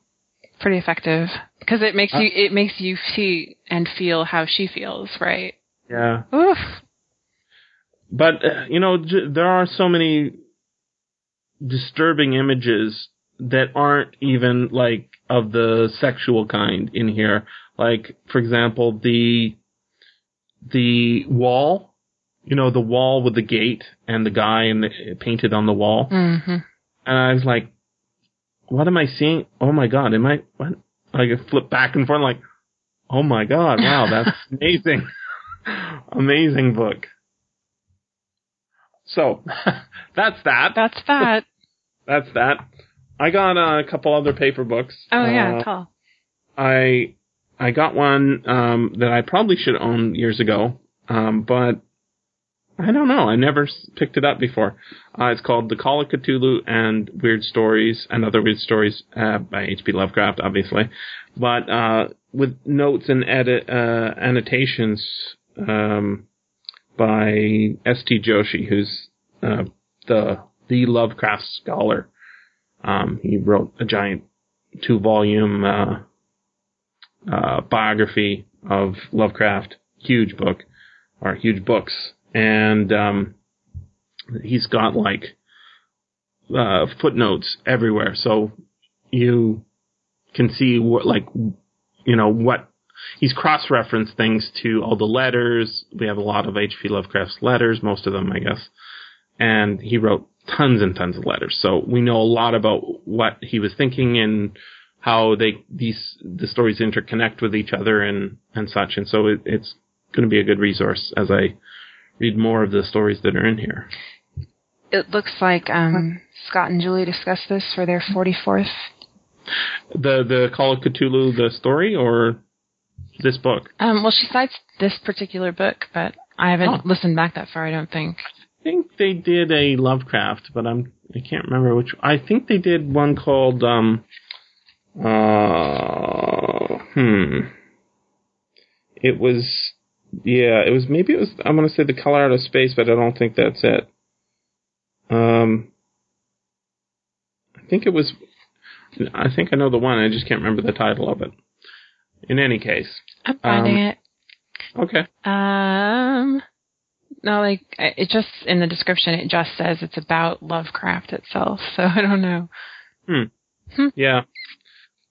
Pretty effective. Because it makes Uh, you, it makes you see and feel how she feels, right? Yeah. Oof. But uh, you know, j- there are so many disturbing images that aren't even like of the sexual kind in here. Like, for example, the the wall. You know, the wall with the gate and the guy and the, painted on the wall. hmm And I was like, what am I seeing? Oh my god, am I what? I flip back and forth, like, oh my god, wow, that's amazing, amazing book. So that's that. That's that. That's that. I got uh, a couple other paper books. Oh yeah, Uh, tall. I I got one um, that I probably should own years ago, um, but I don't know. I never picked it up before. Uh, it's called The Call of Cthulhu and Weird Stories and Other Weird Stories uh, by H.P. Lovecraft, obviously, but uh, with notes and edit uh, annotations um, by S.T. Joshi, who's uh, the the Lovecraft scholar. Um, he wrote a giant two volume uh, uh, biography of Lovecraft, huge book, or huge books, and um, he's got like uh, footnotes everywhere, so you can see what like you know what he's cross-referenced things to all the letters. We have a lot of H.P. Lovecraft's letters, most of them, I guess, and he wrote tons and tons of letters, so we know a lot about what he was thinking and how they these the stories interconnect with each other and and such. And so it, it's going to be a good resource as I read more of the stories that are in here. It looks like um, Scott and Julie discussed this for their 44th. The the Call of Cthulhu the story or this book. Um, well, she cites this particular book, but I haven't Oh. listened back that far. I don't think. I think they did a Lovecraft, but I'm I can't remember which. I think they did one called um uh hmm. It was yeah, it was maybe it was I'm gonna say the color out of space, but I don't think that's it. Um I think it was I think I know the one, I just can't remember the title of it. In any case. I'm finding Um, it. Okay. Um, no, like it just in the description it just says it's about Lovecraft itself. So I don't know. Yeah.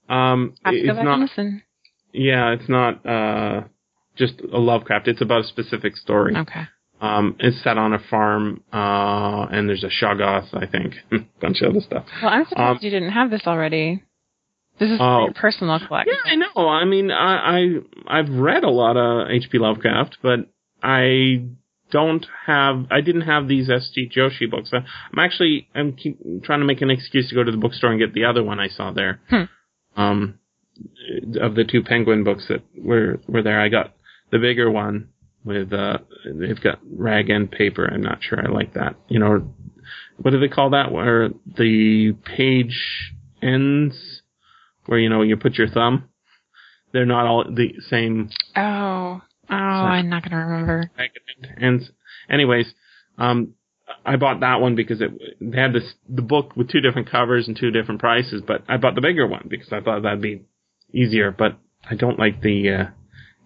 Um have to go back not and listen. Yeah, it's not uh, just a Lovecraft. It's about a specific story. Okay. Um, it's set on a farm, uh, and there's a Shoggoth, I think, a bunch of other stuff. Well, I'm surprised Um, you didn't have this already. This is for your personal collection. Yeah, I know. I mean, I, I I've read a lot of H.P. Lovecraft, but I don't have. I didn't have these S.T. Joshi books. I'm actually I'm keep trying to make an excuse to go to the bookstore and get the other one I saw there. Hmm. Um, of the two Penguin books that were were there, I got the bigger one with uh, they've got rag end paper. I'm not sure I like that. You know, what do they call that? Where the page ends, where you know you put your thumb. They're not all the same Oh, oh, I'm not gonna remember. and anyways, um, I bought that one because it they had this the book with two different covers and two different prices, but I bought the bigger one because I thought that'd be easier. But I don't like the uh,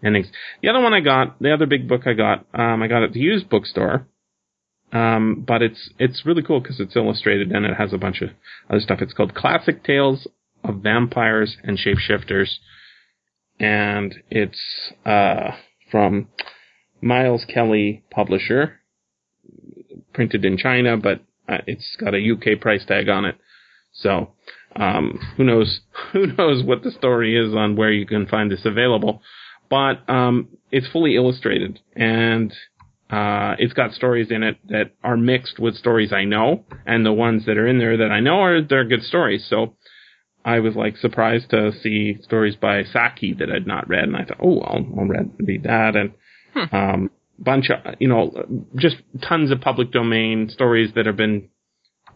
endings. The other one I got, the other big book I got, um, I got at the used bookstore. Um, but it's it's really cool because it's illustrated and it has a bunch of other stuff. It's called Classic Tales of Vampires and Shapeshifters, and it's uh, from Miles Kelly publisher, printed in China, but uh, it's got a UK price tag on it. So, um, who knows, who knows what the story is on where you can find this available. But, um, it's fully illustrated and, uh, it's got stories in it that are mixed with stories I know and the ones that are in there that I know are, they're good stories. So, I was like surprised to see stories by Saki that I'd not read, and I thought, oh, I'll, I'll read, read that, and um, bunch of you know, just tons of public domain stories that have been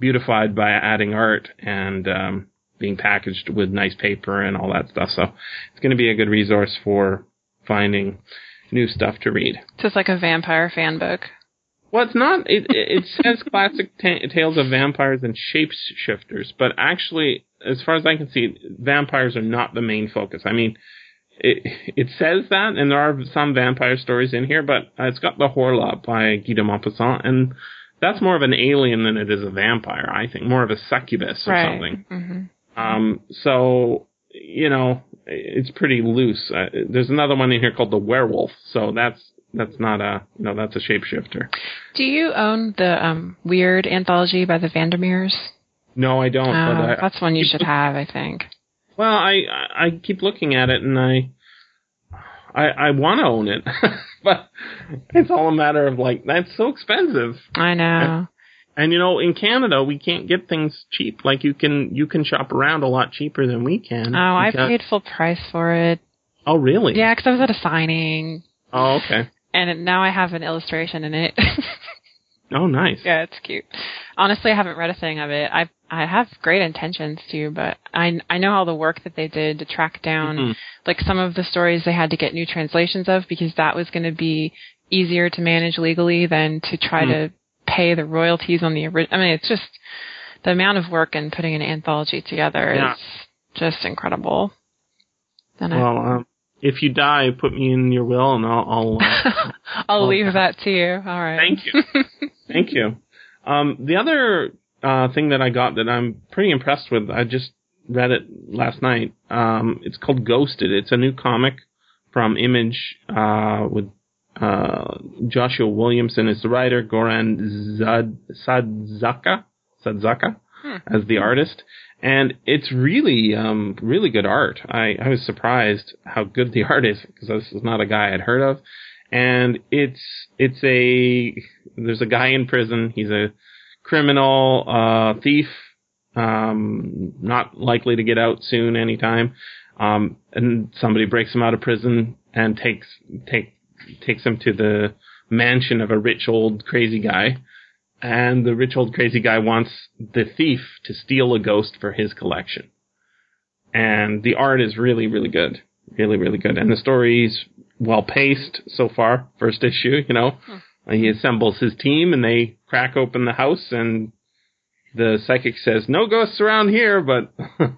beautified by adding art and um, being packaged with nice paper and all that stuff. So it's going to be a good resource for finding new stuff to read. So it's like a vampire fan book. Well, it's not. It, it says classic ta- tales of vampires and shapeshifters, but actually, as far as I can see, vampires are not the main focus. I mean, it it says that, and there are some vampire stories in here, but uh, it's got the Horla by Guy de Maupassant, and that's more of an alien than it is a vampire. I think more of a succubus or right. something. hmm Um, so you know, it's pretty loose. Uh, there's another one in here called the Werewolf, so that's that's not a you know that's a shapeshifter. Do you own the um, Weird anthology by the Vandermeers? No, I don't. Oh, but I, that's one you should have, I think. Well, I I keep looking at it and I I I want to own it, but it's all a matter of like that's so expensive. I know. And you know, in Canada, we can't get things cheap. Like you can you can shop around a lot cheaper than we can. Oh, I paid full price for it. Oh, really? Yeah, 'cause I was at a signing, Oh, okay. and now I have an illustration in it. Oh, nice. yeah, it's cute. Honestly, I haven't read a thing of it. I I have great intentions to, but I I know all the work that they did to track down Mhm. like some of the stories they had to get new translations of because that was going to be easier to manage legally than to try Hmm. to pay the royalties on the original. I mean, it's just the amount of work in putting an anthology together Yeah. is just incredible. And Well, um, if you die, put me in your will, and I'll. I'll uh, I'll well, leave that to you. All right. Thank you. Thank you. Um, the other uh, thing that I got that I'm pretty impressed with, I just read it last night. Um, it's called Ghosted. It's a new comic from Image uh, with uh, Joshua Williamson as the writer, Goran Zad- Sadzaka, Sadzaka Hmm. as the artist. And it's really, um, really good art. I, I was surprised how good the art is because this is not a guy I'd heard of. And it's, it's a, there's a guy in prison. He's a criminal, uh, thief, um, not likely to get out soon anytime. Um, and somebody breaks him out of prison and takes, take, takes him to the mansion of a rich old crazy guy. And the rich old crazy guy wants the thief to steal a ghost for his collection. And the art is really, really good. Really, really good. And the story's well paced so far. First issue, you know. Hmm. He assembles his team and they crack open the house and the psychic says, no ghosts around here, but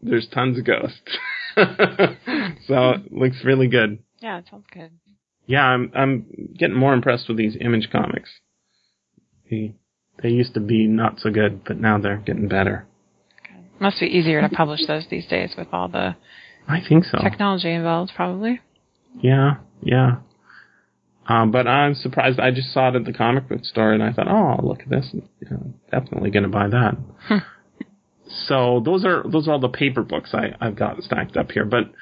there's tons of ghosts. so it looks really good. Yeah, it sounds good. Yeah, I'm I'm getting more impressed with these image comics. They they used to be not so good, but now they're getting better. Must be easier to publish those these days with all the I think so. technology involved, probably. Yeah, yeah. Um, but I'm surprised. I just saw it at the comic book store, and I thought, oh, look at this. You know, definitely going to buy that. so those are those are all the paper books I I've got stacked up here. But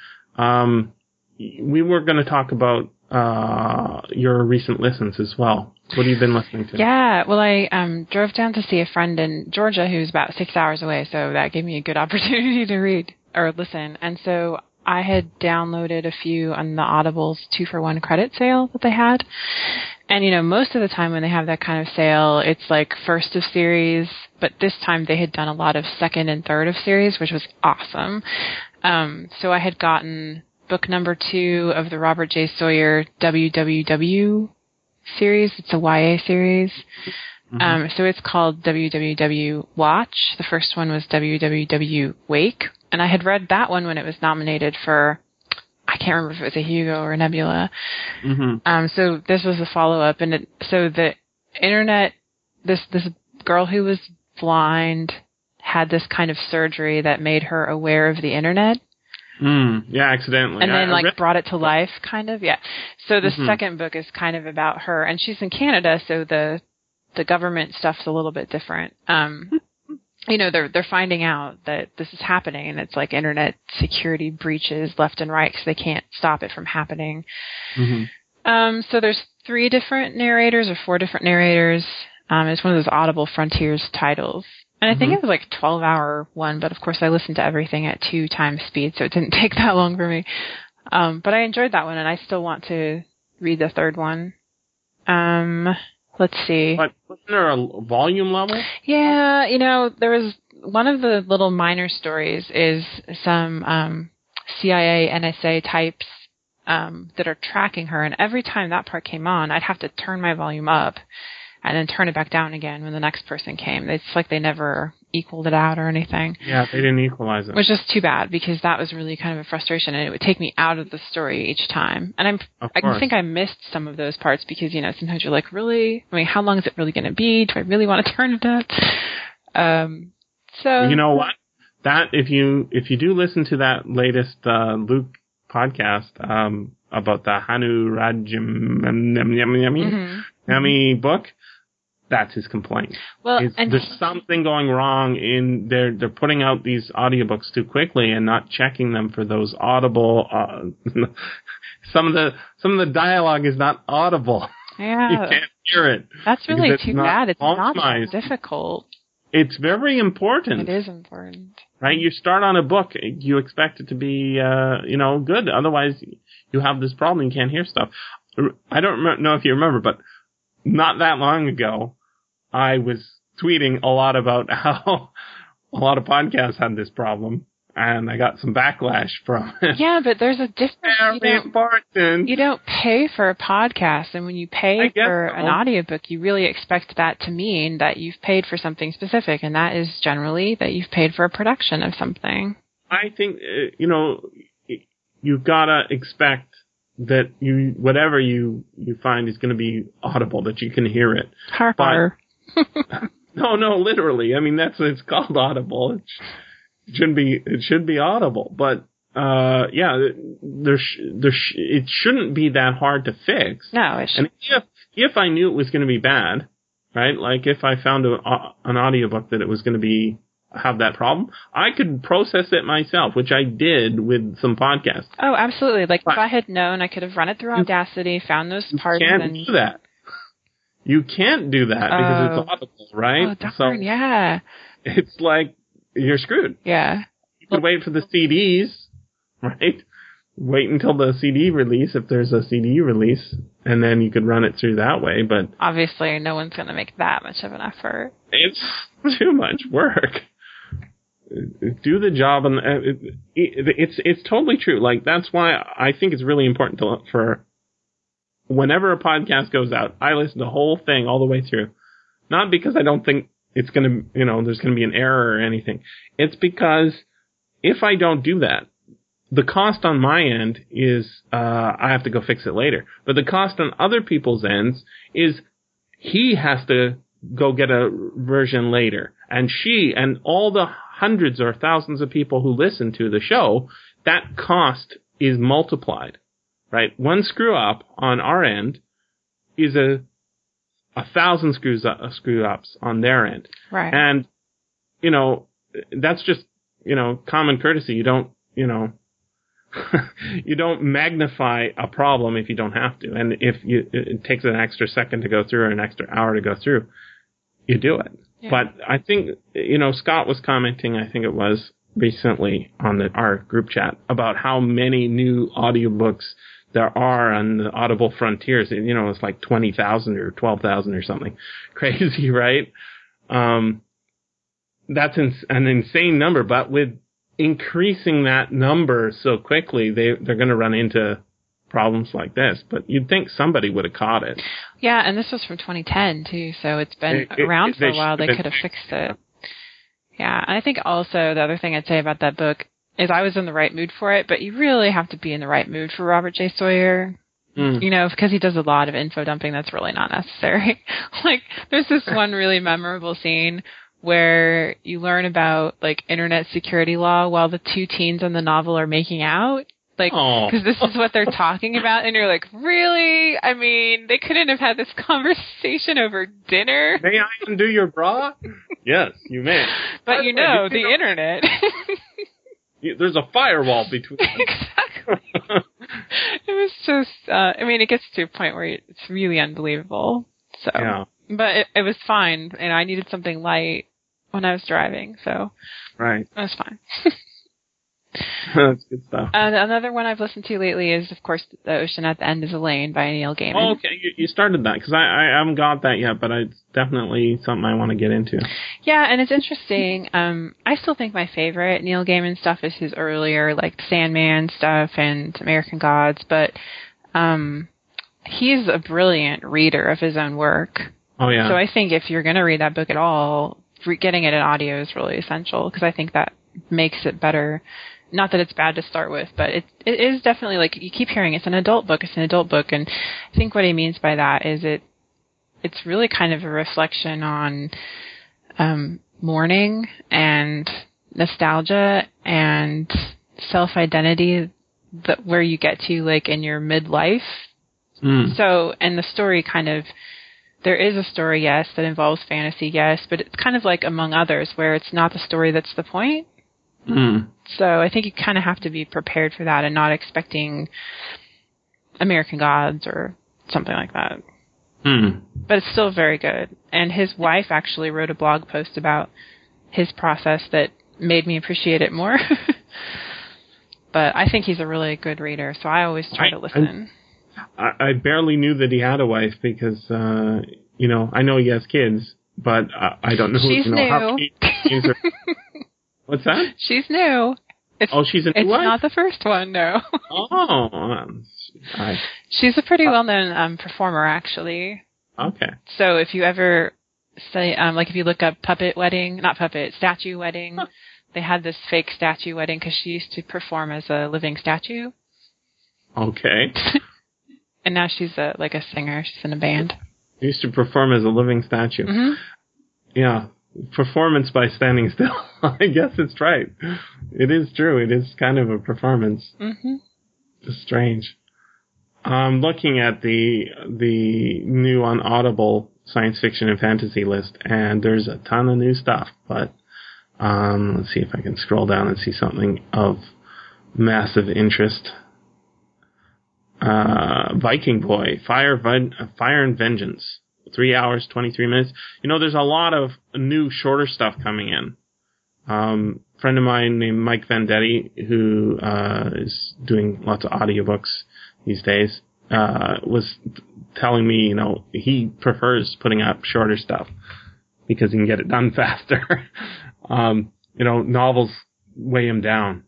um, we were going to talk about uh your recent listens as well. What have you been listening to? Yeah, well, I um, drove down to see a friend in Georgia who's about six hours away, so that gave me a good opportunity to read or listen. And so I had downloaded a few on the Audible's two for one credit sale that they had. And you know, most of the time when they have that kind of sale, it's like first of series, but this time they had done a lot of second and third of series, which was awesome. Um, so I had gotten book number two of the Robert J. Sawyer WWW series. It's a YA series. Um, so it's called WWW Watch. The first one was WWW Wake. And I had read that one when it was nominated for, I can't remember if it was a Hugo or a Nebula. hmm Um, so this was a follow up, and it, so the internet, this this girl who was blind had this kind of surgery that made her aware of the internet, Mm, yeah, accidentally. and then I like read- brought it to life, kind of. Yeah. So the Mhm. second book is kind of about her, and she's in Canada, so the the government stuff's a little bit different. Um, you know, they're they're finding out that this is happening, and it's like internet security breaches left and right because they can't stop it from happening. Mhm. Um, so there's three different narrators or four different narrators. Um, it's one of those Audible Frontiers titles. And I think Mhm. it was like a 12 hour one, but of course I listened to everything at two times speed, so it didn't take that long for me. Um, but I enjoyed that one and I still want to read the third one. Um, let's see. But wasn't there a volume level? Yeah, you know, there was one of the little minor stories is some um, CIA NSA types um, that are tracking her, and every time that part came on, I'd have to turn my volume up and then turn it back down again when the next person came. It's like they never equaled it out or anything, Yeah, they didn't equalize it. which is too bad because that was really kind of a frustration, and it would take me out of the story each time. And I'm of I course. think I missed some of those parts because you know sometimes you're like, really? I mean, how long is it really going to be? Do I really want to turn it up? Um, so you know what? That if you if you do listen to that latest uh, Luke podcast um, about the Hannu Rajam Mhm. Yummy book, that's his complaint. Well, and there's something going wrong in they're they're putting out these audiobooks too quickly and not checking them for those audible. Uh, some of the some of the dialogue is not audible. Yeah, you can't hear it. that's really too not bad. It's not that difficult. It's very important. It is important. right? You start on a book, you expect it to be, uh, you know, good. Otherwise, you have this problem. You can't hear stuff. I don't rem- know if you remember, but not that long ago, I was tweeting a lot about how a lot of podcasts had this problem, and I got some backlash from it. Yeah, but there's a difference. You Very don't, important. you don't pay for a podcast, and when you pay for so. an audiobook, you really expect that to mean that you've paid for something specific, and that is generally that you've paid for a production of something. I think uh, you know you've got to expect that you whatever you you find is going to be audible that you can hear it. Har No, no, literally. I mean, that's it's called audible. It sh- it shouldn't be. It should be audible, but uh, yeah, there sh- there sh- it shouldn't be that hard to fix. No, it should. And if if I knew it was going to be bad, right? Like if I found a, a, an audiobook that it was going to be have that problem, I could process it myself, which I did with some podcasts. Oh, absolutely. Like But- if I had known, I could have run it through Audacity, found those You parts, can't and do that. You can't do that because Oh. it's audible, right? oh darn, yeah, it's like you're screwed. yeah. You could wait for the CDs, right? Wait until the CD release if there's a CD release, and then you could run it through that way. But Obviously, no one's going to make that much of an effort. it's too much work. Do the job, and uh, it, it, it's it's totally true. Like that's why I think it's really important to for whenever a podcast goes out, I listen to the whole thing all the way through. Not because I don't think it's gonna, you know, there's gonna be an error or anything. It's because if I don't do that, the cost on my end is uh, I have to go fix it later. But the cost on other people's ends is he has to go get a version later, and she and all the hundreds or thousands of people who listen to the show, that cost is multiplied. Right, one screw up on our end is a a thousand screws up, screw ups on their end. Right. And, you know, that's just, you know, common courtesy. You don't, you know, you don't magnify a problem if you don't have to. And if you, it takes an extra second to go through or an extra hour to go through, you do it. Yeah. But I think, you know, Scott was commenting, I think it was recently on the, our group chat about how many new audiobooks there are on the Audible Frontiers. You know, it's like 20,000 or 12,000 or something. Crazy, right? Um, that's ins- an insane number, but with increasing that number so quickly, they, they're going to run into problems like this. But you'd think somebody would have caught it. yeah, and this was from 2010 too, so it's been It- around it- for a while. They could have fixed it. Yeah, and I think also the other thing I'd say about that book is I was in the right mood for it, but you really have to be in the right mood for Robert J. Sawyer. Mm. You know, because he does a lot of info dumping that's really not necessary. like, there's this one really memorable scene where you learn about like internet security law while the two teens in the novel are making out. Like, because this is what they're talking about, and you're like, really? I mean, they couldn't have had this conversation over dinner, May I undo your bra? yes, you may. but you know, the internet. There's a firewall between. exactly. It was just, uh, I mean, it gets to a point where it's really unbelievable. So, yeah, but it, it was fine, and I needed something light when I was driving, so right. it was fine. That's good stuff. And another one I've listened to lately is, of course, The Ocean at the End is a Lane by Neil Gaiman. Oh, okay, you, you started that because I, I haven't got that yet, but it's definitely something I want to get into. Yeah, and it's interesting. Um, I still think my favorite Neil Gaiman stuff is his earlier, like Sandman stuff and American Gods, but um, he's a brilliant reader of his own work. Oh yeah, So I think if you're going to read that book at all, re- getting it in audio is really essential because I think that makes it better. Not that it's bad to start with, but it it is definitely like you keep hearing it's an adult book, it's an adult book, and I think what he means by that is it it's really kind of a reflection on um, mourning and nostalgia and self identity that where you get to like in your midlife Mm. so, and the story kind of there is a story, yes, that involves fantasy, yes, but it's kind of like Among Others, where it's not the story that's the point. Mm. So I think you kind of have to be prepared for that and not expecting American Gods or something like that. Mm. But it's still very good. And his wife actually wrote a blog post about his process that made me appreciate it more. but I think he's a really good reader, so I always try I- to listen. I, I barely knew that he had a wife because, uh, you know, I know he has kids, but I, I don't know. She's you know, How new. kids are- What's that? She's new. It's, Oh, she's a new it's wife. not the first one, no. oh, um, I, She's a pretty well-known um, performer, actually. okay. So if you ever say, um, like, if you look up puppet wedding, not puppet, statue wedding, they had this fake statue wedding because she used to perform as a living statue, Okay. and now she's a like a singer. She's in a band. Used to perform as a living statue. hmm Yeah. Performance by standing still. I guess it's right. It is true. It is kind of a performance. hmm It's strange. I'm looking at the the new on Audible science fiction and fantasy list, and there's a ton of new stuff. But um, let's see if I can scroll down and see something of massive interest. Uh, Viking Boy, Fire, Fire and Vengeance, three hours twenty three minutes. You know, there's a lot of new shorter stuff coming in. Um, friend of mine named Mike Vendetti, who uh, is doing lots of audiobooks these days, uh, was telling me, you know, he prefers putting up shorter stuff because he can get it done faster. um, you know, novels weigh him down,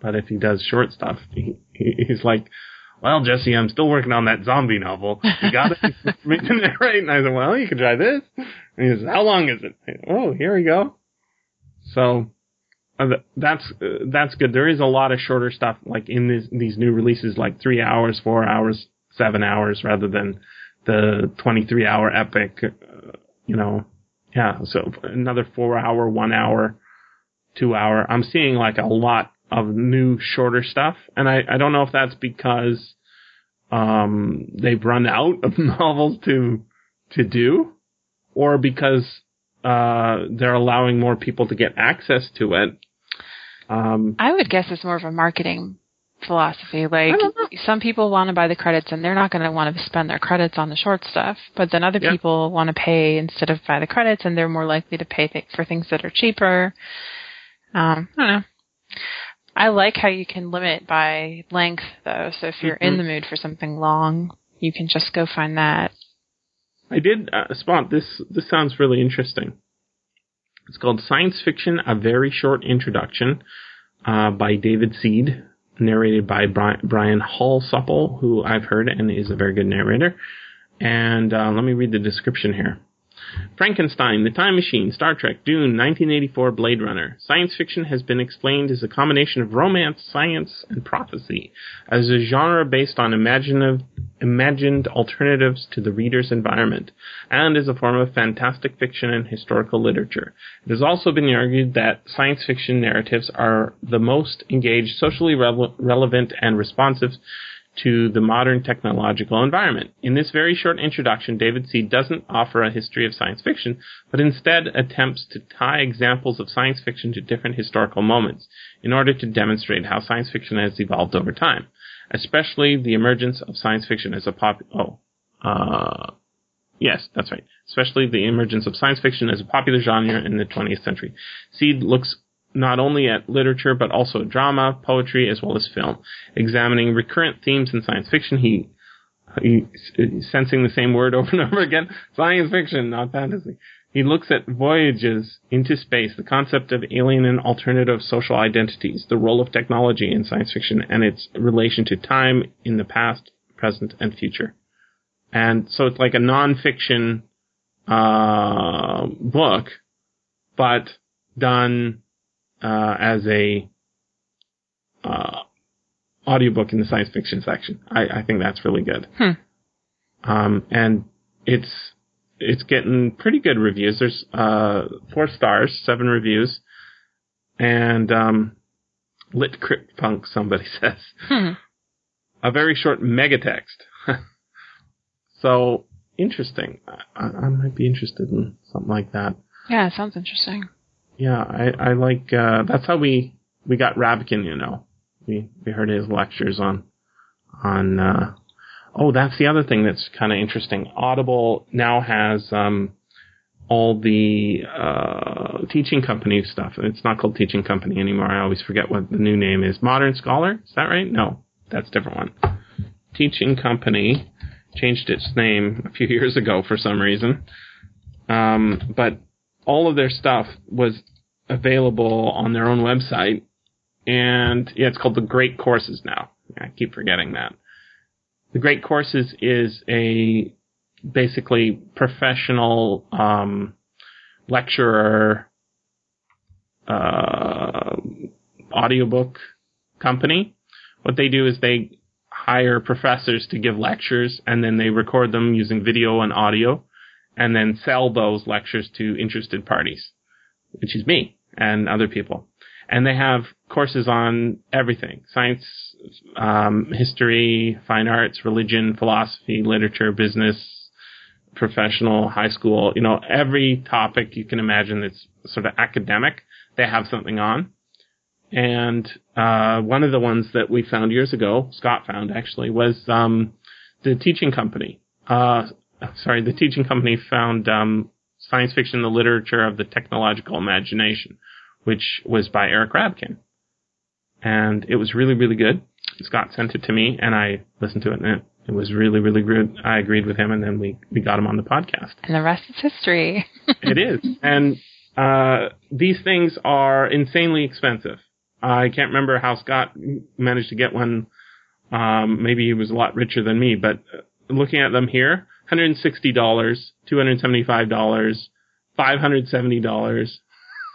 but if he does short stuff, he, he, he's like, well, Jesse, I'm still working on that zombie novel. You got it for me to narrate? And I said, well, you can try this. And he says, how long is it? Said, oh, here we go. So uh, that's uh, that's good. There is a lot of shorter stuff like in this, these new releases, like three hours, four hours, seven hours, rather than the 23 hour epic. Uh, you know, yeah. So another four hour, one hour, two hour. I'm seeing like a lot of new shorter stuff, and I I don't know if that's because um they've run out of novels to to do, or because uh, they're allowing more people to get access to it. Um, I would guess it's more of a marketing philosophy. Like I don't know. some people want to buy the credits and they're not going to want to spend their credits on the short stuff, but then other Yeah. people want to pay instead of buy the credits and they're more likely to pay th- for things that are cheaper. Um, I don't know. I like how you can limit by length though. So if you're in Mhm. the mood for something long, you can just go find that. I did uh, spot this. This sounds really interesting. It's called Science Fiction: A Very Short Introduction uh, by David Seed, narrated by Brian, Brian Hallsupple, who I've heard and is a very good narrator. And uh, let me read the description here. Frankenstein, The Time Machine, Star Trek, Dune, 1984, Blade Runner. Science fiction has been explained as a combination of romance, science, and prophecy, as a genre based on imagined alternatives to the reader's environment, and as a form of fantastic fiction and historical literature. It has also been argued that science fiction narratives are the most engaged, socially rele- relevant, and responsive to the modern technological environment. In this very short introduction, David Seed doesn't offer a history of science fiction, but instead attempts to tie examples of science fiction to different historical moments in order to demonstrate how science fiction has evolved over time, especially the emergence of science fiction as a pop. Oh, uh, yes, that's right. Especially the emergence of science fiction as a popular genre in the 20th century. Seed looks not only at literature but also drama, poetry, as well as film. Examining recurrent themes in science fiction, he, he sensing the same word over and over again, science fiction, not fantasy. He looks at voyages into space, the concept of alien and alternative social identities, the role of technology in science fiction, and its relation to time in the past, present, and future. And so it's like a nonfiction uh, book, but done uh, as a uh, audiobook in the science fiction section. I, I think that's really good. Hmm. Um, and it's it's getting pretty good reviews. There's uh, four stars, seven reviews, and um, lit crypt punk. Somebody says Hmm. a very short megatext. so interesting. I, I might be interested in something like that. Yeah, it sounds interesting. Yeah, I, I like. Uh, that's how we we got Rabkin. You know, we we heard his lectures on on. Uh, oh, that's the other thing that's kind of interesting. Audible now has um, all the uh, teaching company stuff. It's not called teaching company anymore. I always forget what the new name is. Modern Scholar. Is that right? No, that's a different one. Teaching company changed its name a few years ago for some reason. Um, but all of their stuff was available on their own website. And yeah, it's called the Great Courses now. I keep forgetting that. The Great Courses is a basically professional um, lecturer uh, audiobook company. What they do is they hire professors to give lectures and then they record them using video and audio and then sell those lectures to interested parties, which is me and other people. And they have courses on everything science, um, history, fine arts, religion, philosophy, literature, business, professional, high school, you know, every topic you can imagine that's sort of academic, they have something on. And uh, one of the ones that we found years ago, Scott found actually, was um, the teaching company. Uh, sorry, the teaching company found um, science fiction, the literature of the technological imagination, which was by Eric Rabkin. And it was really, really good. Scott sent it to me, and I listened to it, and it, it was really, really good. I agreed with him, and then we, we got him on the podcast. And the rest is history. it is. And uh, these things are insanely expensive. I can't remember how Scott managed to get one. Um, maybe he was a lot richer than me, but looking at them here, $160, $275, $570.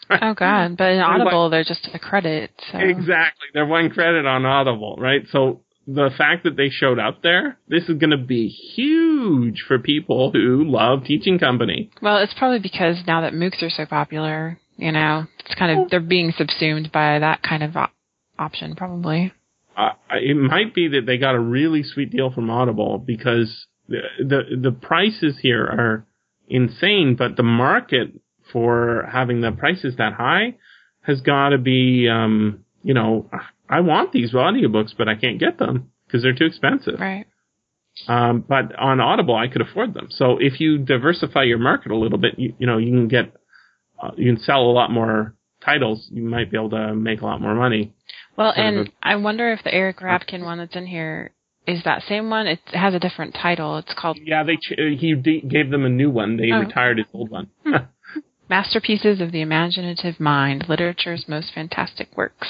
oh God! But in Audible, they're just a credit. So. Exactly, they're one credit on Audible, right? So the fact that they showed up there, this is going to be huge for people who love Teaching Company. Well, it's probably because now that MOOCs are so popular, you know, it's kind of they're being subsumed by that kind of op- option, probably. Uh, it might be that they got a really sweet deal from Audible because the the, the prices here are insane, but the market for having the prices that high has got to be, um, you know, I want these audiobooks, but I can't get them because they're too expensive. Right. Um, but on Audible, I could afford them. So if you diversify your market a little bit, you, you know, you can get, uh, you can sell a lot more titles. You might be able to make a lot more money. Well, and a, I wonder if the Eric Rabkin one that's in here is that same one. It has a different title. It's called. Yeah, they ch- he d- gave them a new one. They oh. retired his old one. Hmm. Masterpieces of the Imaginative Mind: Literature's Most Fantastic Works.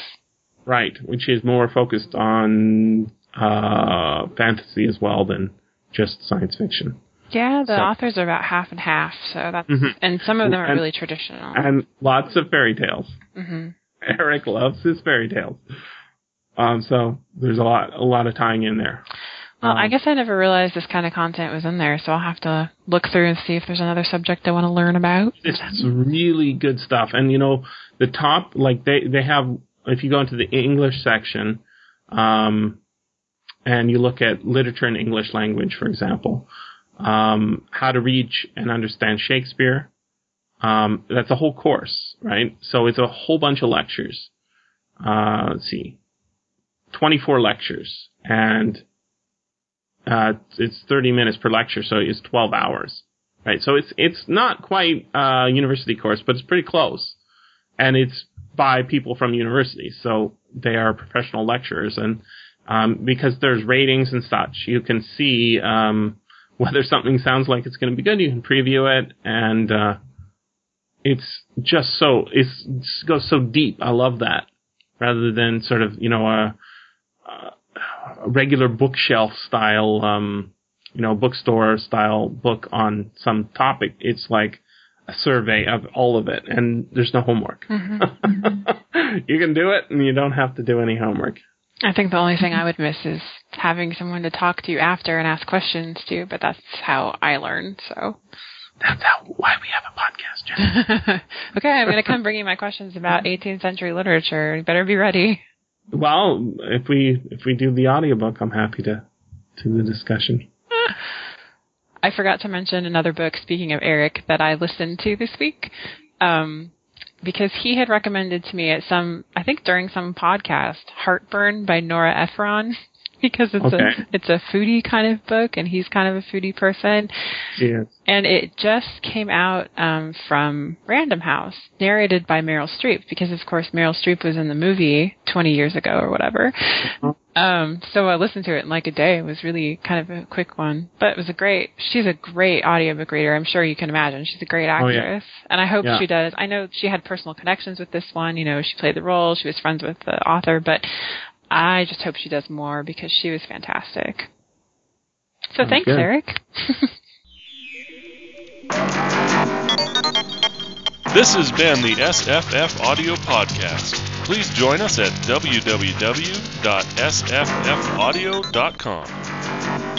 Right, which is more focused on uh, fantasy as well than just science fiction. Yeah, the so, authors are about half and half, so that's mm-hmm. and some of them are and, really traditional. And lots of fairy tales. Mm-hmm. Eric loves his fairy tales. Um, so there's a lot, a lot of tying in there. Well, um, I guess I never realized this kind of content was in there, so I'll have to look through and see if there's another subject I want to learn about. It's really good stuff, and you know, the top, like they they have if you go into the English section, um, and you look at literature and English language, for example, um, how to reach and understand Shakespeare, um, that's a whole course, right? So it's a whole bunch of lectures. Uh, let's see, 24 lectures, and uh, it's 30 minutes per lecture, so it's 12 hours, right? So it's it's not quite a university course, but it's pretty close, and it's by people from universities, so they are professional lecturers, and um, because there's ratings and such, you can see um, whether something sounds like it's going to be good. You can preview it, and uh, it's just so it goes so deep. I love that, rather than sort of you know a regular bookshelf style, um, you know, bookstore style book on some topic. It's like a survey of all of it, and there's no homework. Mm-hmm. you can do it, and you don't have to do any homework. I think the only thing I would miss is having someone to talk to you after and ask questions to, but that's how I learn. So that's how why we have a podcast, okay, I'm going to come bring you my questions about 18th century literature. You better be ready. Well, if we if we do the audiobook, I'm happy to do the discussion. I forgot to mention another book, speaking of Eric, that I listened to this week. Um, because he had recommended to me at some, I think during some podcast, Heartburn by Nora Ephron. because it's Okay. a it's a foodie kind of book, and he's kind of a foodie person. Yeah. And it just came out um, from Random House, narrated by Meryl Streep, because of course Meryl Streep was in the movie 20 years ago or whatever. Um, so I listened to it in like a day. It was really kind of a quick one, but it was a great. She's a great audiobook reader. I'm sure you can imagine. She's a great Oh, yeah. actress, and I hope Yeah. she does. I know she had personal connections with this one. You know, she played the role. She was friends with the author, but I just hope she does more because she was fantastic. So Sounds thanks, good. Eric. This has been the SFF Audio Podcast. Please join us at www.sffaudio.com.